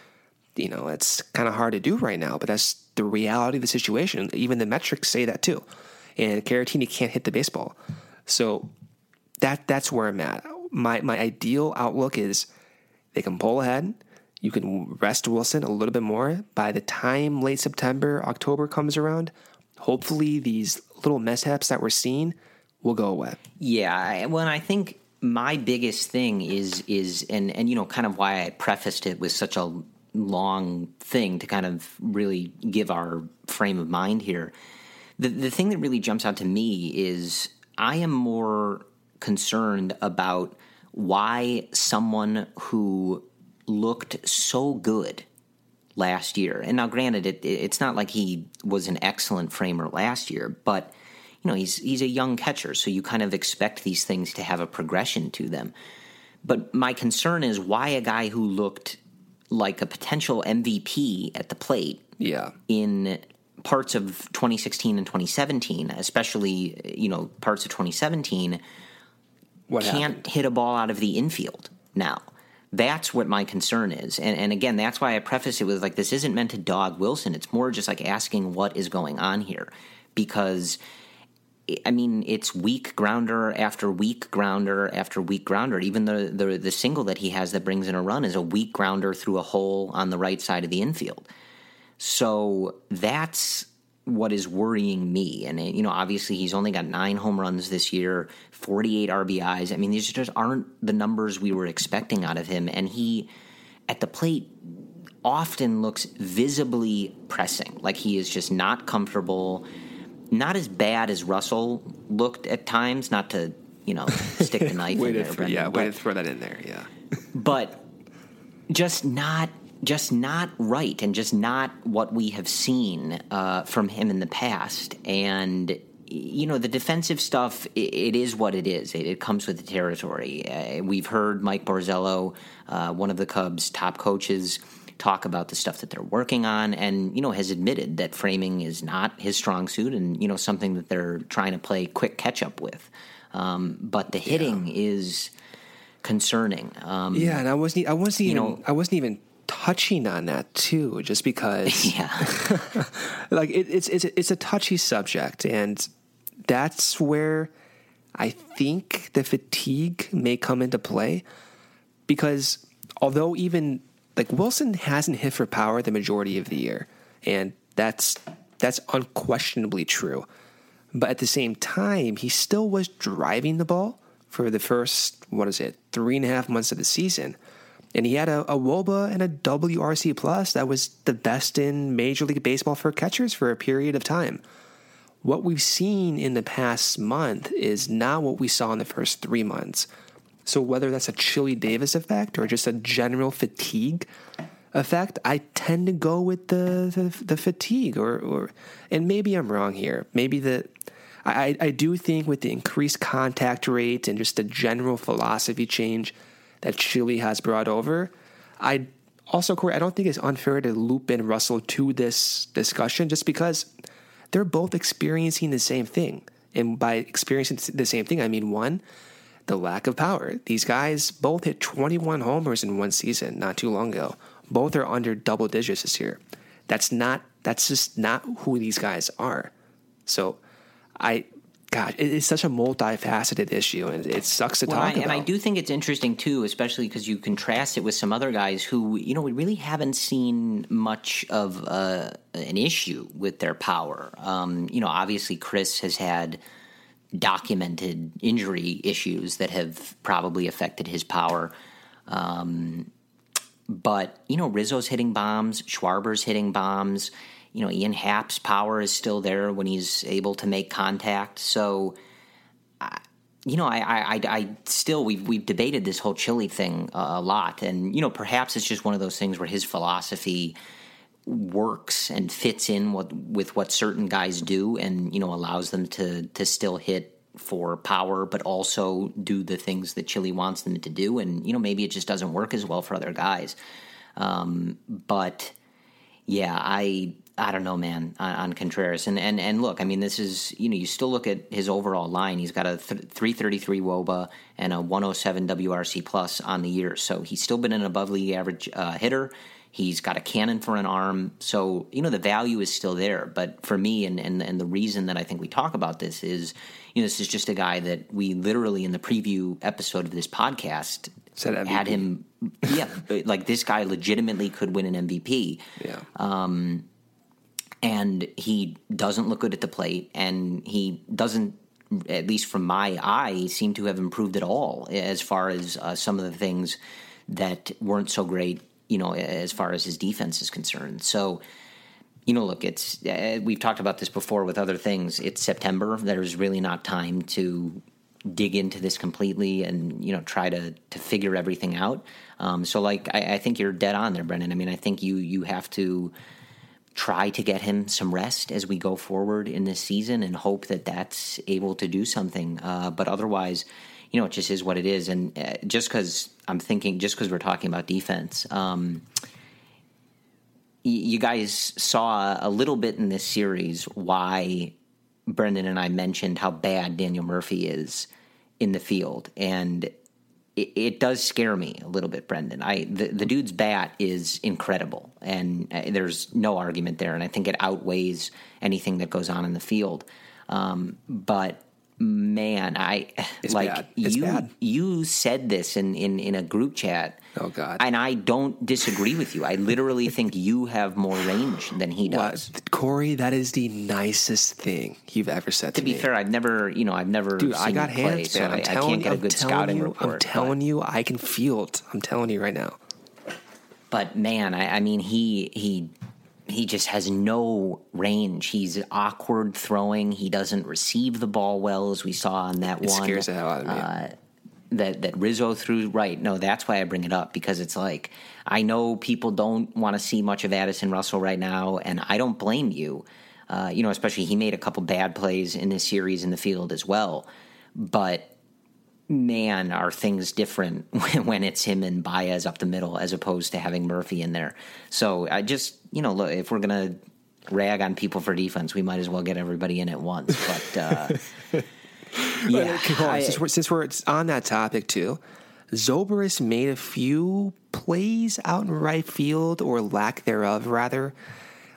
[SPEAKER 2] you know it's kind of hard to do right now, but that's the reality of the situation. Even the metrics say that too. And Caratini can't hit the baseball, so that that's where I'm at. My my ideal outlook is they can pull ahead. You can rest Willson a little bit more. By the time late September, October comes around, hopefully these little mishaps that we're seeing will go away.
[SPEAKER 1] Yeah, well, I think my biggest thing is is and and you know kind of why I prefaced it with such a long thing to kind of really give our frame of mind here. The the thing that really jumps out to me is I am more concerned about why someone who looked so good last year, and now granted, it, it's not like he was an excellent framer last year, but you know, he's he's a young catcher, so you kind of expect these things to have a progression to them. But my concern is why a guy who looked like a potential MVP at the plate,
[SPEAKER 2] yeah,
[SPEAKER 1] in parts of 2016 and 2017, especially you know parts of 2017, what can't happened? hit a ball out of the infield now. That's what my concern is. And, and again, that's why I preface it with like, this isn't meant to dog Willson. It's more just like asking what is going on here. Because I mean, it's weak grounder after weak grounder after weak grounder. Even the, the the single that he has that brings in a run is a weak grounder through a hole on the right side of the infield. So that's what is worrying me. And you know, obviously, he's only got nine home runs this year, forty-eight RBIs. I mean, these just aren't the numbers we were expecting out of him. And he, at the plate, often looks visibly pressing, like he is just not comfortable. Not as bad as Russell looked at times. Not to you know stick the (laughs) knife in there,
[SPEAKER 2] th- yeah,
[SPEAKER 1] but-
[SPEAKER 2] way to throw that in there. Yeah.
[SPEAKER 1] but just not just not right and just not what we have seen uh, from him in the past. And you know the defensive stuff it is what it is. It, it comes with the territory. Uh, we've heard mike borzello uh, one of the cubs top coaches talk about the stuff that they're working on. And you know has admitted that framing is not his strong suit and you know something that they're trying to play quick catch up with. Um, but the hitting is concerning. Um,
[SPEAKER 2] Yeah, and I wasn't. I wasn't
[SPEAKER 1] You
[SPEAKER 2] even.
[SPEAKER 1] know-
[SPEAKER 2] I wasn't even touching on that too, just because. (laughs)
[SPEAKER 1] yeah (laughs)
[SPEAKER 2] like it, it's it's it's a touchy subject, and that's where I think the fatigue may come into play, because although even like Willson hasn't hit for power the majority of the year, and that's that's unquestionably true. But at the same time, he still was driving the ball for the first, what is it, three and a half months of the season. And he had a, a WOBA and a WRC plus that was the best in Major League Baseball for catchers for a period of time. What we've seen in the past month is not what we saw in the first three months. So whether that's a Chili Davis effect or just a general fatigue effect, I tend to go with the the, the fatigue or, or and maybe I'm wrong here. Maybe the I, I do think with the increased contact rate and just the general philosophy change that Chili has brought over, I also Corey, I don't think it's unfair to loop in Russell to this discussion just because they're both experiencing the same thing. And by experiencing the same thing, I mean one, the lack of power. These guys both hit 21 homers in one season not too long ago. Both are under double digits this year. That's not that's just not who these guys are. So I God, it is such a multifaceted issue and it sucks to
[SPEAKER 1] Well,
[SPEAKER 2] talk
[SPEAKER 1] I,
[SPEAKER 2] about.
[SPEAKER 1] and I do think it's interesting too, especially because you contrast it with some other guys who, you know, we really haven't seen much of uh, an issue with their power. Um, you know, obviously Kris has had documented injury issues that have probably affected his power. Um, but you know, Rizzo's hitting bombs, Schwarber's hitting bombs. You know, Ian Happ's power is still there when he's able to make contact. So you know, I, I, I, still we've we've debated this whole Chili thing a lot, and you know, perhaps it's just one of those things where his philosophy works and fits in what with what certain guys do, and you know, allows them to to still hit for power, but also do the things that Chili wants them to do, and you know, maybe it just doesn't work as well for other guys. Um, but yeah, I I don't know, man, on, on Contreras. And, and and look, I mean, this is you know, you still look at his overall line. He's got a th- 333 WOBA and a 107 WRC plus on the year, so he's still been an above league average uh, hitter. He's got a cannon for an arm, so you know the value is still there. But for me, and and and the reason that I think we talk about this is, you know, this is just a guy that we literally in the preview episode of this podcast had him. Yeah, (laughs) like this guy legitimately could win an MVP
[SPEAKER 2] yeah.
[SPEAKER 1] And he doesn't look good at the plate, and he doesn't, at least from my eye, seem to have improved at all as far as uh, some of the things that weren't so great, you know, as far as his defense is concerned. So, you know, look, it's uh, we've talked about this before with other things. It's September. There's really not time to dig into this completely and you know try to to figure everything out. Um, so, like, I, I think you're dead on there, Brendan. I mean, I think you you have to try to get him some rest as we go forward in this season and hope that that's able to do something. Uh, but otherwise, you know, it just is what it is. And uh, just because I'm thinking, just because we're talking about defense, um, you guys saw a little bit in this series why Brendan and I mentioned how bad Daniel Murphy is in the field. And it, it does scare me a little bit, Brendan. I the, the dude's bat is incredible, and uh, there's no argument there. And I think it outweighs anything that goes on in the field. Um, but man, I
[SPEAKER 2] It's
[SPEAKER 1] like you.
[SPEAKER 2] bad.
[SPEAKER 1] You said this in, in in a group chat.
[SPEAKER 2] Oh, God.
[SPEAKER 1] And I don't disagree with you. I literally think you have more range than he does.
[SPEAKER 2] What? Corey, that is the nicest thing you've ever said to, me.
[SPEAKER 1] To be
[SPEAKER 2] me.
[SPEAKER 1] fair, I've never, you know, I've never
[SPEAKER 2] Dude,
[SPEAKER 1] seen
[SPEAKER 2] I got
[SPEAKER 1] play,
[SPEAKER 2] hands,
[SPEAKER 1] so
[SPEAKER 2] man.
[SPEAKER 1] I,
[SPEAKER 2] I'm
[SPEAKER 1] I
[SPEAKER 2] telling
[SPEAKER 1] can't get a good scouting
[SPEAKER 2] you,
[SPEAKER 1] report.
[SPEAKER 2] I'm telling you, I can feel it. I'm telling you right now.
[SPEAKER 1] but man, I, I mean, he he he just has no range. He's awkward throwing. He doesn't receive the ball well, as we saw on that
[SPEAKER 2] It
[SPEAKER 1] one.
[SPEAKER 2] scares the hell out of me.
[SPEAKER 1] Uh, that that Rizzo threw right. No, that's why I bring it up because it's like I know people don't want to see much of Addison Russell right now, and I don't blame you. Uh, you know, especially he made a couple bad plays in this series in the field as well. But man, are things different (laughs) when it's him and Baez up the middle as opposed to having Murphy in there. So I just, you know, look, if we're gonna rag on people for defense, we might as well get everybody in at once. But uh, (laughs) yeah,
[SPEAKER 2] Okay, hold on.
[SPEAKER 1] I-
[SPEAKER 2] since, we're, since we're on that topic too, Zobrist made a few plays out in right field or lack thereof, rather.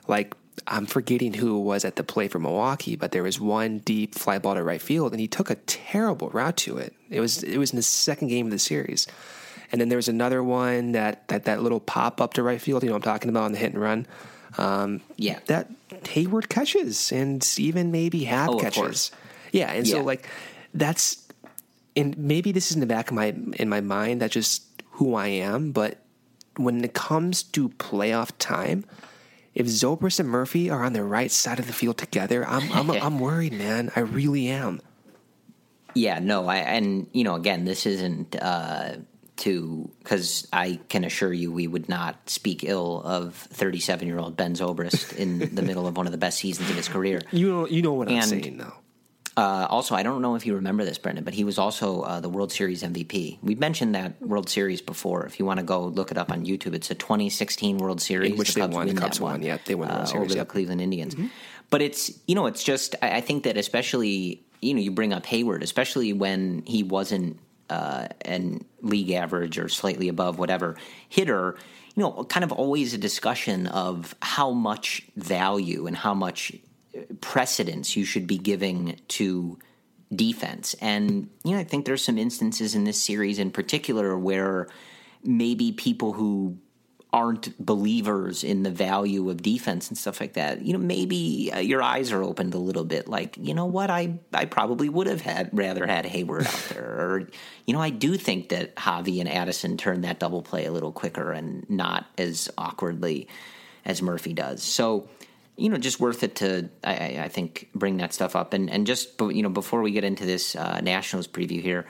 [SPEAKER 2] Like I'm forgetting who it was at the play for Milwaukee, but there was one deep fly ball to right field, and he took a terrible route to it. It was it was in the second game of the series, and then there was another one that that that little pop up to right field. You know, I'm talking about on the hit and run. Um,
[SPEAKER 1] Yeah.
[SPEAKER 2] that Hayward catches, and even maybe half
[SPEAKER 1] Oh,
[SPEAKER 2] catches. Yeah, and
[SPEAKER 1] Yeah.
[SPEAKER 2] so like that's and maybe this is in the back of my in my mind that's just who I am, but when it comes to playoff time, if Zobrist and Murphy are on the right side of the field together, I'm I'm (laughs) I'm worried, man. I really am.
[SPEAKER 1] Yeah, no, I and you know, again, this isn't uh, to because I can assure you, we would not speak ill of thirty-seven-year-old Ben Zobrist in the middle of one of the best seasons of his career. (laughs)
[SPEAKER 2] You know you know what I'm saying though.
[SPEAKER 1] Uh, also, I don't know if you remember this, Brendan, but he was also uh, the World Series MVP. We've mentioned that World Series before. If you want to go look it up on YouTube, it's a 2016 World Series.
[SPEAKER 2] In which they won. The Cubs won.
[SPEAKER 1] one,
[SPEAKER 2] Yep, they won the World
[SPEAKER 1] uh,
[SPEAKER 2] Series,
[SPEAKER 1] over
[SPEAKER 2] yep.
[SPEAKER 1] the Cleveland Indians. But it's you know, it's just I, I think that especially you know you bring up Hayward, especially when he wasn't uh, an league average or slightly above whatever hitter. You know, kind of always a discussion of how much value and how much precedence you should be giving to defense. And you know, I think there's some instances in this series in particular where maybe people who aren't believers in the value of defense and stuff like that. You know, maybe uh, your eyes are opened a little bit. Like, you know what? I I probably would have had rather had Hayward out there, (laughs) or you know, I do think that Javi and Addison turned that double play a little quicker and not as awkwardly as Murphy does. So. You know, just worth it to I, I I think bring that stuff up and and just you know before we get into this uh, Nationals preview here,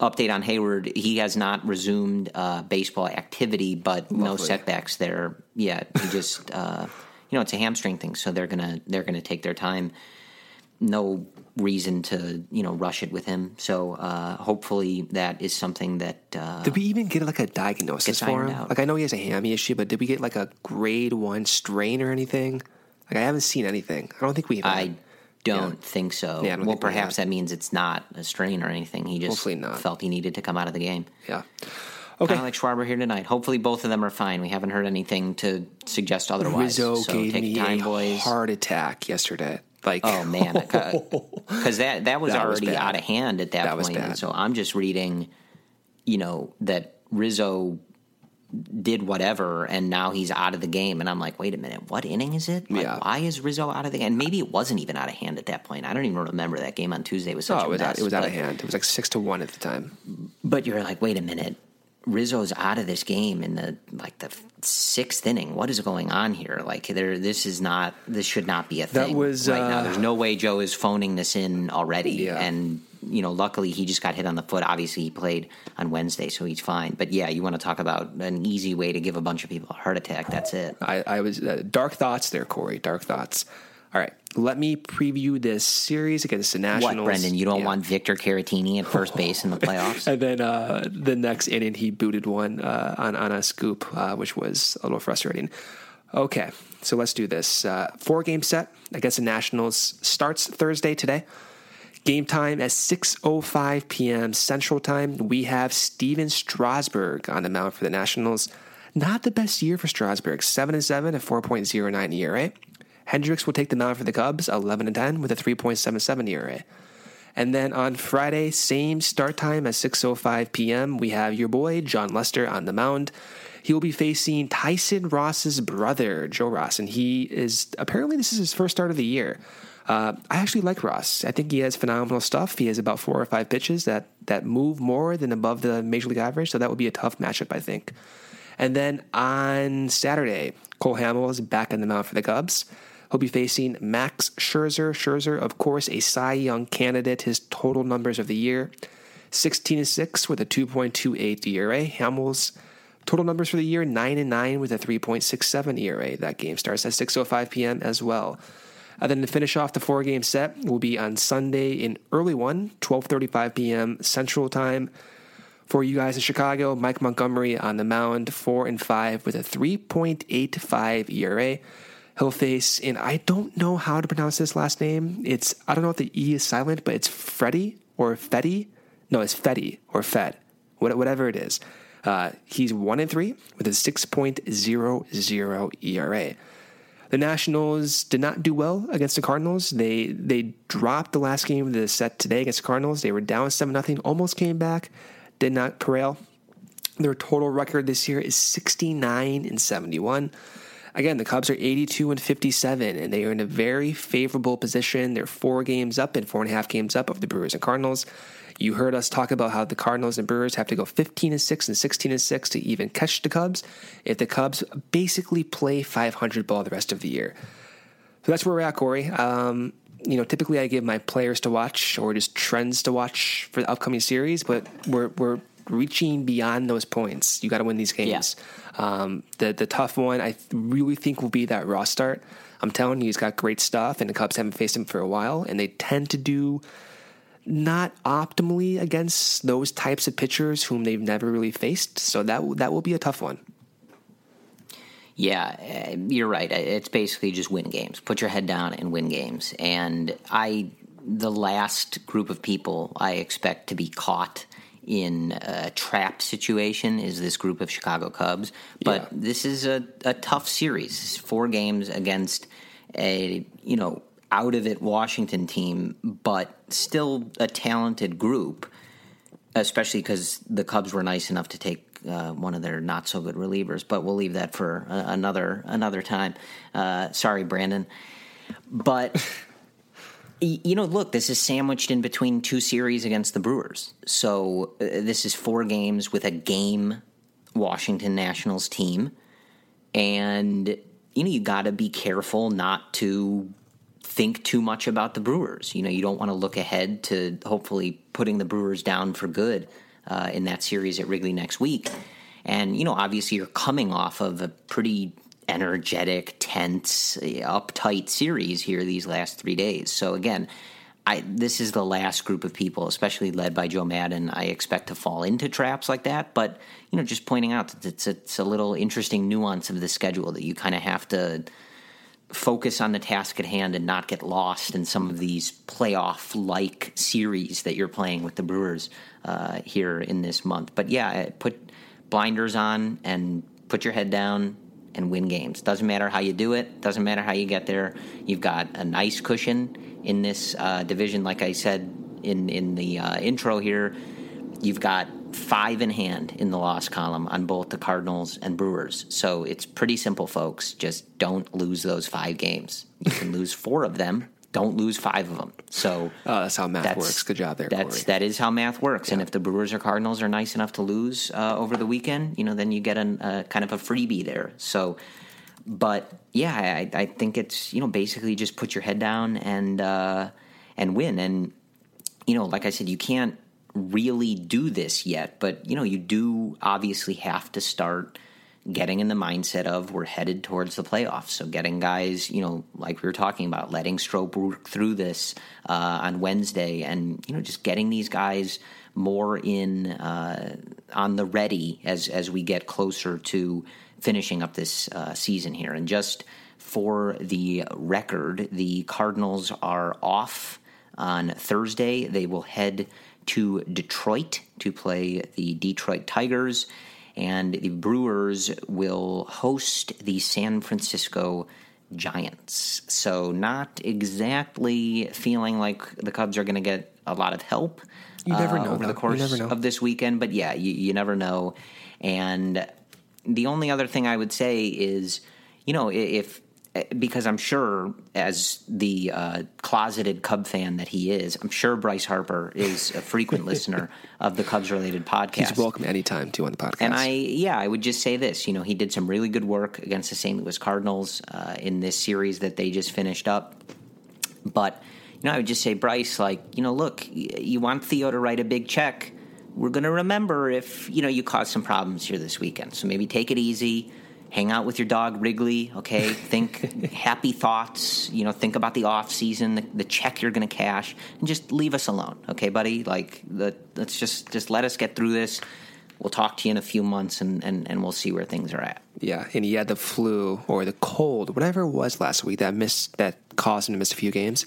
[SPEAKER 1] update on Hayward. He has not resumed uh, baseball activity, but no setbacks there yet. He just, (laughs) uh, you know, it's a hamstring thing, so they're gonna they're gonna take their time. No reason to you know rush it with him. So uh, hopefully that is something that uh,
[SPEAKER 2] Did we even get like a diagnosis for him?
[SPEAKER 1] out.
[SPEAKER 2] Like I know he has a hammy issue, but did we get like a grade one strain or anything? Like I haven't seen anything. I don't think we. Have.
[SPEAKER 1] I don't think so.
[SPEAKER 2] Yeah,
[SPEAKER 1] well,
[SPEAKER 2] think
[SPEAKER 1] perhaps that means it's not a strain or anything. He just felt he needed to come out of the game.
[SPEAKER 2] Yeah.
[SPEAKER 1] Kind
[SPEAKER 2] Okay.
[SPEAKER 1] of like Schwarber here tonight. Hopefully, both of them are fine. We haven't heard anything to suggest otherwise.
[SPEAKER 2] Rizzo
[SPEAKER 1] so
[SPEAKER 2] gave
[SPEAKER 1] take
[SPEAKER 2] me
[SPEAKER 1] time,
[SPEAKER 2] a
[SPEAKER 1] boys.
[SPEAKER 2] heart attack yesterday. Like,
[SPEAKER 1] Oh man, (laughs) because that that was
[SPEAKER 2] That
[SPEAKER 1] already
[SPEAKER 2] bad.
[SPEAKER 1] out of hand at that,
[SPEAKER 2] That
[SPEAKER 1] point. So I'm just reading, you know, that Rizzo did whatever, and now he's out of the game. And I'm like, wait a minute, what inning is it? Like,
[SPEAKER 2] Yeah.
[SPEAKER 1] Why is Rizzo out of the game? And maybe it wasn't even out of hand at that point. I don't even remember that game on Tuesday was such
[SPEAKER 2] oh, it
[SPEAKER 1] a
[SPEAKER 2] was
[SPEAKER 1] mess.
[SPEAKER 2] out, it was out of hand. It was like six to one at the time.
[SPEAKER 1] but you're like, wait a minute, Rizzo's out of this game in the like the sixth inning. What is going on here? Like, there, this is not. This should not be a thing.
[SPEAKER 2] That was,
[SPEAKER 1] right now.
[SPEAKER 2] uh,
[SPEAKER 1] There's no way Joe is phoning this in already.
[SPEAKER 2] Yeah.
[SPEAKER 1] And you know, luckily he just got hit on the foot. Obviously, he played on Wednesday, so he's fine. But yeah, you want to talk about an easy way to give a bunch of people a heart attack? That's it.
[SPEAKER 2] I, I was uh, dark thoughts there, Corey. Dark thoughts. All right, let me preview this series against the Nationals.
[SPEAKER 1] What, Brendan? You don't
[SPEAKER 2] Yeah.
[SPEAKER 1] want Victor Caratini at first base in the (laughs) playoffs?
[SPEAKER 2] And then uh, the next inning, he booted one uh, on on a scoop, uh, which was a little frustrating. Okay, so let's do this. Uh, four game set against the Nationals starts Thursday today. Game time at 6:05 p.m. Central Time. We have Stephen Strasburg on the mound for the Nationals. Not the best year for Strasburg. Seven and seven, oh a 4.09 ERA. Hendricks will take the mound for the Cubs, 11 and 10 with a 3.77 ERA. And then on Friday, same start time at 6:05 p.m. We have your boy Jon Lester on the mound. He will be facing Tyson Ross's brother, Joe Ross, and he is apparently this is his first start of the year. Uh, I actually like Ross. I think he has phenomenal stuff. He has about four or five pitches that that move more than above the major league average, so that would be a tough matchup, I think. And then on Saturday, Cole Hamels is back in the mound for the Cubs. He'll be facing Max Scherzer. Scherzer, of course, a Cy Young candidate. His total numbers of the year 16 and 6 with a 2.28 ERA. Hamels total numbers for the year 9 and 9 with a 3.67 ERA. That game starts at 6:05 p.m. as well. And then to finish off the four game set will be on Sunday in early one, 12:35 p.m. Central Time. For you guys in Chicago, Mike Montgomery on the mound, four and five with a 3.85 ERA. He'll face, and I don't know how to pronounce this last name. It's I don't know if the E is silent, but it's Freddy or Fetty. No, it's Fetty or Fed, whatever it is. Uh, he's one and three with a 6.00 ERA. The Nationals did not do well against the Cardinals. They they dropped the last game of the set today against the Cardinals. They were down seven nothing, almost came back, did not prevail. Their total record this year is 69 and 71. Again, the Cubs are 82 and 57, and they are in a very favorable position. They're four games up and four and a half games up of the Brewers and Cardinals. You heard us talk about how the Cardinals and Brewers have to go 15 and 6 and 16 and 6 to even catch the Cubs if the Cubs basically play 500 ball the rest of the year. So that's where we're at, Corey. Um, you know, typically I give my players to watch or just trends to watch for the upcoming series, but we're we're reaching beyond those points. You got to win these games. Yeah. Um, the the tough one I really think will be that Ross start. I'm telling you, he's got great stuff, and the Cubs haven't faced him for a while, and they tend to do not optimally against those types of pitchers whom they've never really faced. So that that will be a tough one.
[SPEAKER 1] Yeah, eh, you're right. It's basically just win games. Put your head down and win games. And I, the last group of people I expect to be caught in a trap situation is this group of Chicago Cubs. But yeah. this is a, a tough series. Four games against a you know out of it Washington team, but still a talented group, especially because the Cubs were nice enough to take uh, one of their not so good relievers. But we'll leave that for uh, another another time. Uh, sorry, Brandon, but. (laughs) you know, look, this is sandwiched in between two series against the Brewers. So uh, this is four games with a game Washington Nationals team. And, you know, you got to be careful not to think too much about the Brewers. You know, you don't want to look ahead to hopefully putting the Brewers down for good uh, in that series at Wrigley next week. And, you know, obviously you're coming off of a pretty energetic, tense, uptight series here these last three days. So, again, I, this is the last group of people, especially led by Joe Maddon, I expect to fall into traps like that. But, you know, just pointing out that it's, it's a little interesting nuance of the schedule that you kind of have to focus on the task at hand and not get lost in some of these playoff like series that you're playing with the Brewers uh, here in this month. But yeah, put blinders on and put your head down and win games. Doesn't matter how you do it, doesn't matter how you get there. You've got a nice cushion in this uh, division, like I said in, in the uh, intro here. You've got five in hand in the loss column on both the Cardinals and Brewers. So it's pretty simple, folks. Just don't lose those five games. You can lose four of them. Don't lose five of them. So
[SPEAKER 2] oh, that's how math that's, works. Good job there.
[SPEAKER 1] That's
[SPEAKER 2] Corey.
[SPEAKER 1] that is how math works. Yeah. And if the Brewers or Cardinals are nice enough to lose uh, over the weekend, you know, then you get a uh, kind of a freebie there. So, but yeah, I, I, think it's you know basically just put your head down and uh, and win. And you know, like I said, you can't really do this yet, but you know, you do obviously have to start getting in the mindset of we're headed towards the playoffs. So getting guys, you know, like we were talking about, letting Strop work through this uh, on Wednesday, and you know, just getting these guys more in uh, on the ready as as we get closer to finishing up this uh, season here. And just for the record, the Cardinals are off on Thursday. They will head to Detroit to play the Detroit Tigers, and the Brewers will host the San Francisco Giants. So, not exactly feeling like the Cubs are going to get a lot of help.
[SPEAKER 2] You never uh, know
[SPEAKER 1] over the course of this weekend, but yeah, you, you never know. And the only other thing I would say is, you know, if because I'm sure, as the uh, closeted Cub fan that he is, I'm sure Bryce Harper is a frequent (laughs) listener of the Cubs related podcast.
[SPEAKER 2] He's welcome anytime to on the podcast.
[SPEAKER 1] And I, yeah, I would just say this. You know, he did some really good work against the St. Louis Cardinals uh, in this series that they just finished up. But you know, I would just say, Bryce, like, you know, look, you want Theo to write a big check. We're going to remember if you know you caused some problems here this weekend. So maybe take it easy hang out with your dog Wrigley. Okay, think (laughs) happy thoughts. You know, think about the off season, the, the check you're going to cash, and just leave us alone. Okay, buddy. Like, the, let's just just let us get through this. We'll talk to you in a few months, and, and, and we'll see where things are at.
[SPEAKER 2] Yeah, and he had the flu or the cold, whatever it was last week that missed that caused him to miss a few games.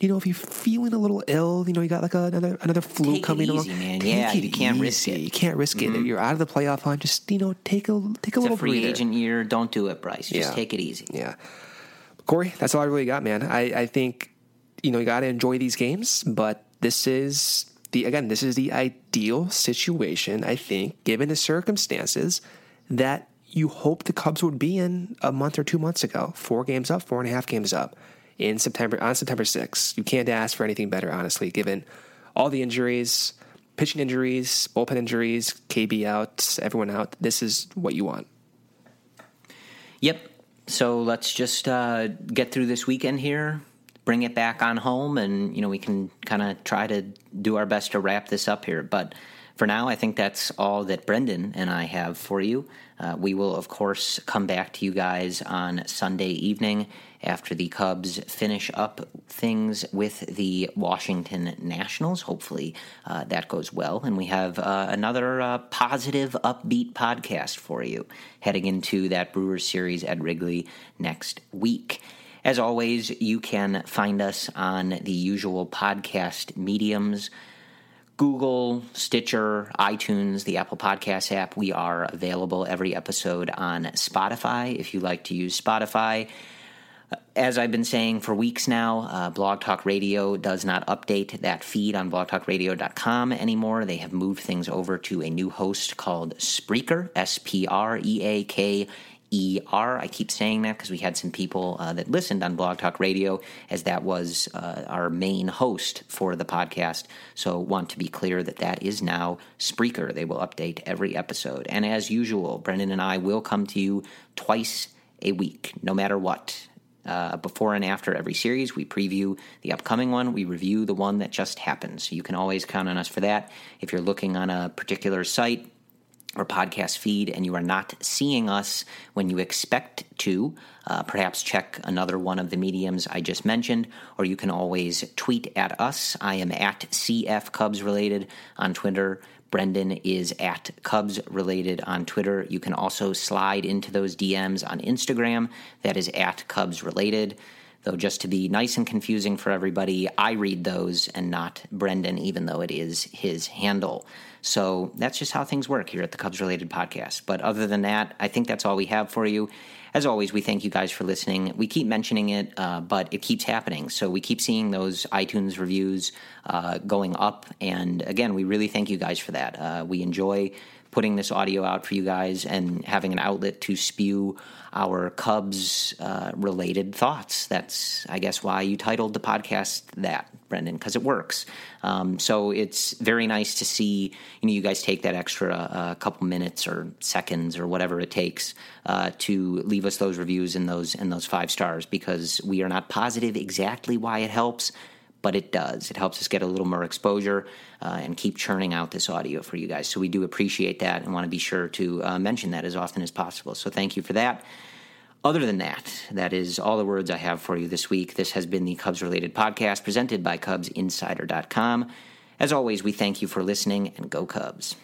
[SPEAKER 2] You know, if you're feeling a little ill, you know, you got like a, another another flu
[SPEAKER 1] Take
[SPEAKER 2] coming
[SPEAKER 1] it easy,
[SPEAKER 2] along.
[SPEAKER 1] man.
[SPEAKER 2] Take
[SPEAKER 1] yeah,
[SPEAKER 2] it
[SPEAKER 1] you can't
[SPEAKER 2] easy.
[SPEAKER 1] risk it.
[SPEAKER 2] You can't risk
[SPEAKER 1] mm-hmm.
[SPEAKER 2] it. You're out of the playoff line. Just you know, take a take a
[SPEAKER 1] It's
[SPEAKER 2] little
[SPEAKER 1] a free
[SPEAKER 2] breather.
[SPEAKER 1] agent year. Don't do it, Bryce. Just
[SPEAKER 2] Yeah.
[SPEAKER 1] take it easy.
[SPEAKER 2] Yeah, Corey, that's all I really got, man. I I think you know you got to enjoy these games, but this is the again this is the ideal situation. I think, given the circumstances that you hope the Cubs would be in a month or two months ago. Four games up, four and a half games up in September on September 6th. You can't ask for anything better, honestly, given all the injuries, pitching injuries, bullpen injuries, KB out, everyone out. This is what you want.
[SPEAKER 1] Yep. So let's just uh, get through this weekend here, bring it back on home, and you know we can kind of try to do our best to wrap this up here. But for now, I think that's all that Brendan and I have for you. Uh, we will, of course, come back to you guys on Sunday evening after the Cubs finish up things with the Washington Nationals. Hopefully, uh, that goes well. And we have uh, another uh, positive, upbeat podcast for you heading into that Brewers series at Wrigley next week. As always, you can find us on the usual podcast mediums. Google, Stitcher, iTunes, the Apple Podcast app. We are available every episode on Spotify if you like to use Spotify. As I've been saying for weeks now, uh, Blog Talk Radio does not update that feed on blogtalkradio.com anymore. They have moved things over to a new host called Spreaker, S P R E A K E R. I keep saying that because we had some people uh, that listened on Blog Talk Radio, as that was uh, our main host for the podcast. So, want to be clear that that is now Spreaker. They will update every episode. And as usual, Brendan and I will come to you twice a week, no matter what. Uh, before and after every series, we preview the upcoming one. We review the one that just happened. So you can always count on us for that. If you're looking on a particular site, or podcast feed and you are not seeing us when you expect to, uh, perhaps check another one of the mediums I just mentioned, or you can always tweet at us. I am at CF Cubs Related on Twitter. Brendan is at Cubs Related on Twitter. You can also slide into those DMs on Instagram. That is at Cubs Related. Though, just to be nice and confusing for everybody, I read those and not Brendan, even though it is his handle. So that's just how things work here at the Cubs Related Podcast. But other than that, I think that's all we have for you. As always, we thank you guys for listening. We keep mentioning it, uh, but it keeps happening. So we keep seeing those iTunes reviews uh, going up. And again, we really thank you guys for that. Uh, we enjoy putting this audio out for you guys and having an outlet to spew our Cubs uh, related thoughts. That's, I guess, why you titled the podcast that, Brendan, because it works. Um, so it's very nice to see you know you guys take that extra uh, couple minutes or seconds or whatever it takes uh, to leave us those reviews and those and those five stars because we are not positive exactly why it helps but it does. It helps us get a little more exposure uh, and keep churning out this audio for you guys. So we do appreciate that and want to be sure to uh, mention that as often as possible. So thank you for that. Other than that, that is all the words I have for you this week. This has been the Cubs related podcast presented by CubsInsider.com. As always, we thank you for listening and go Cubs.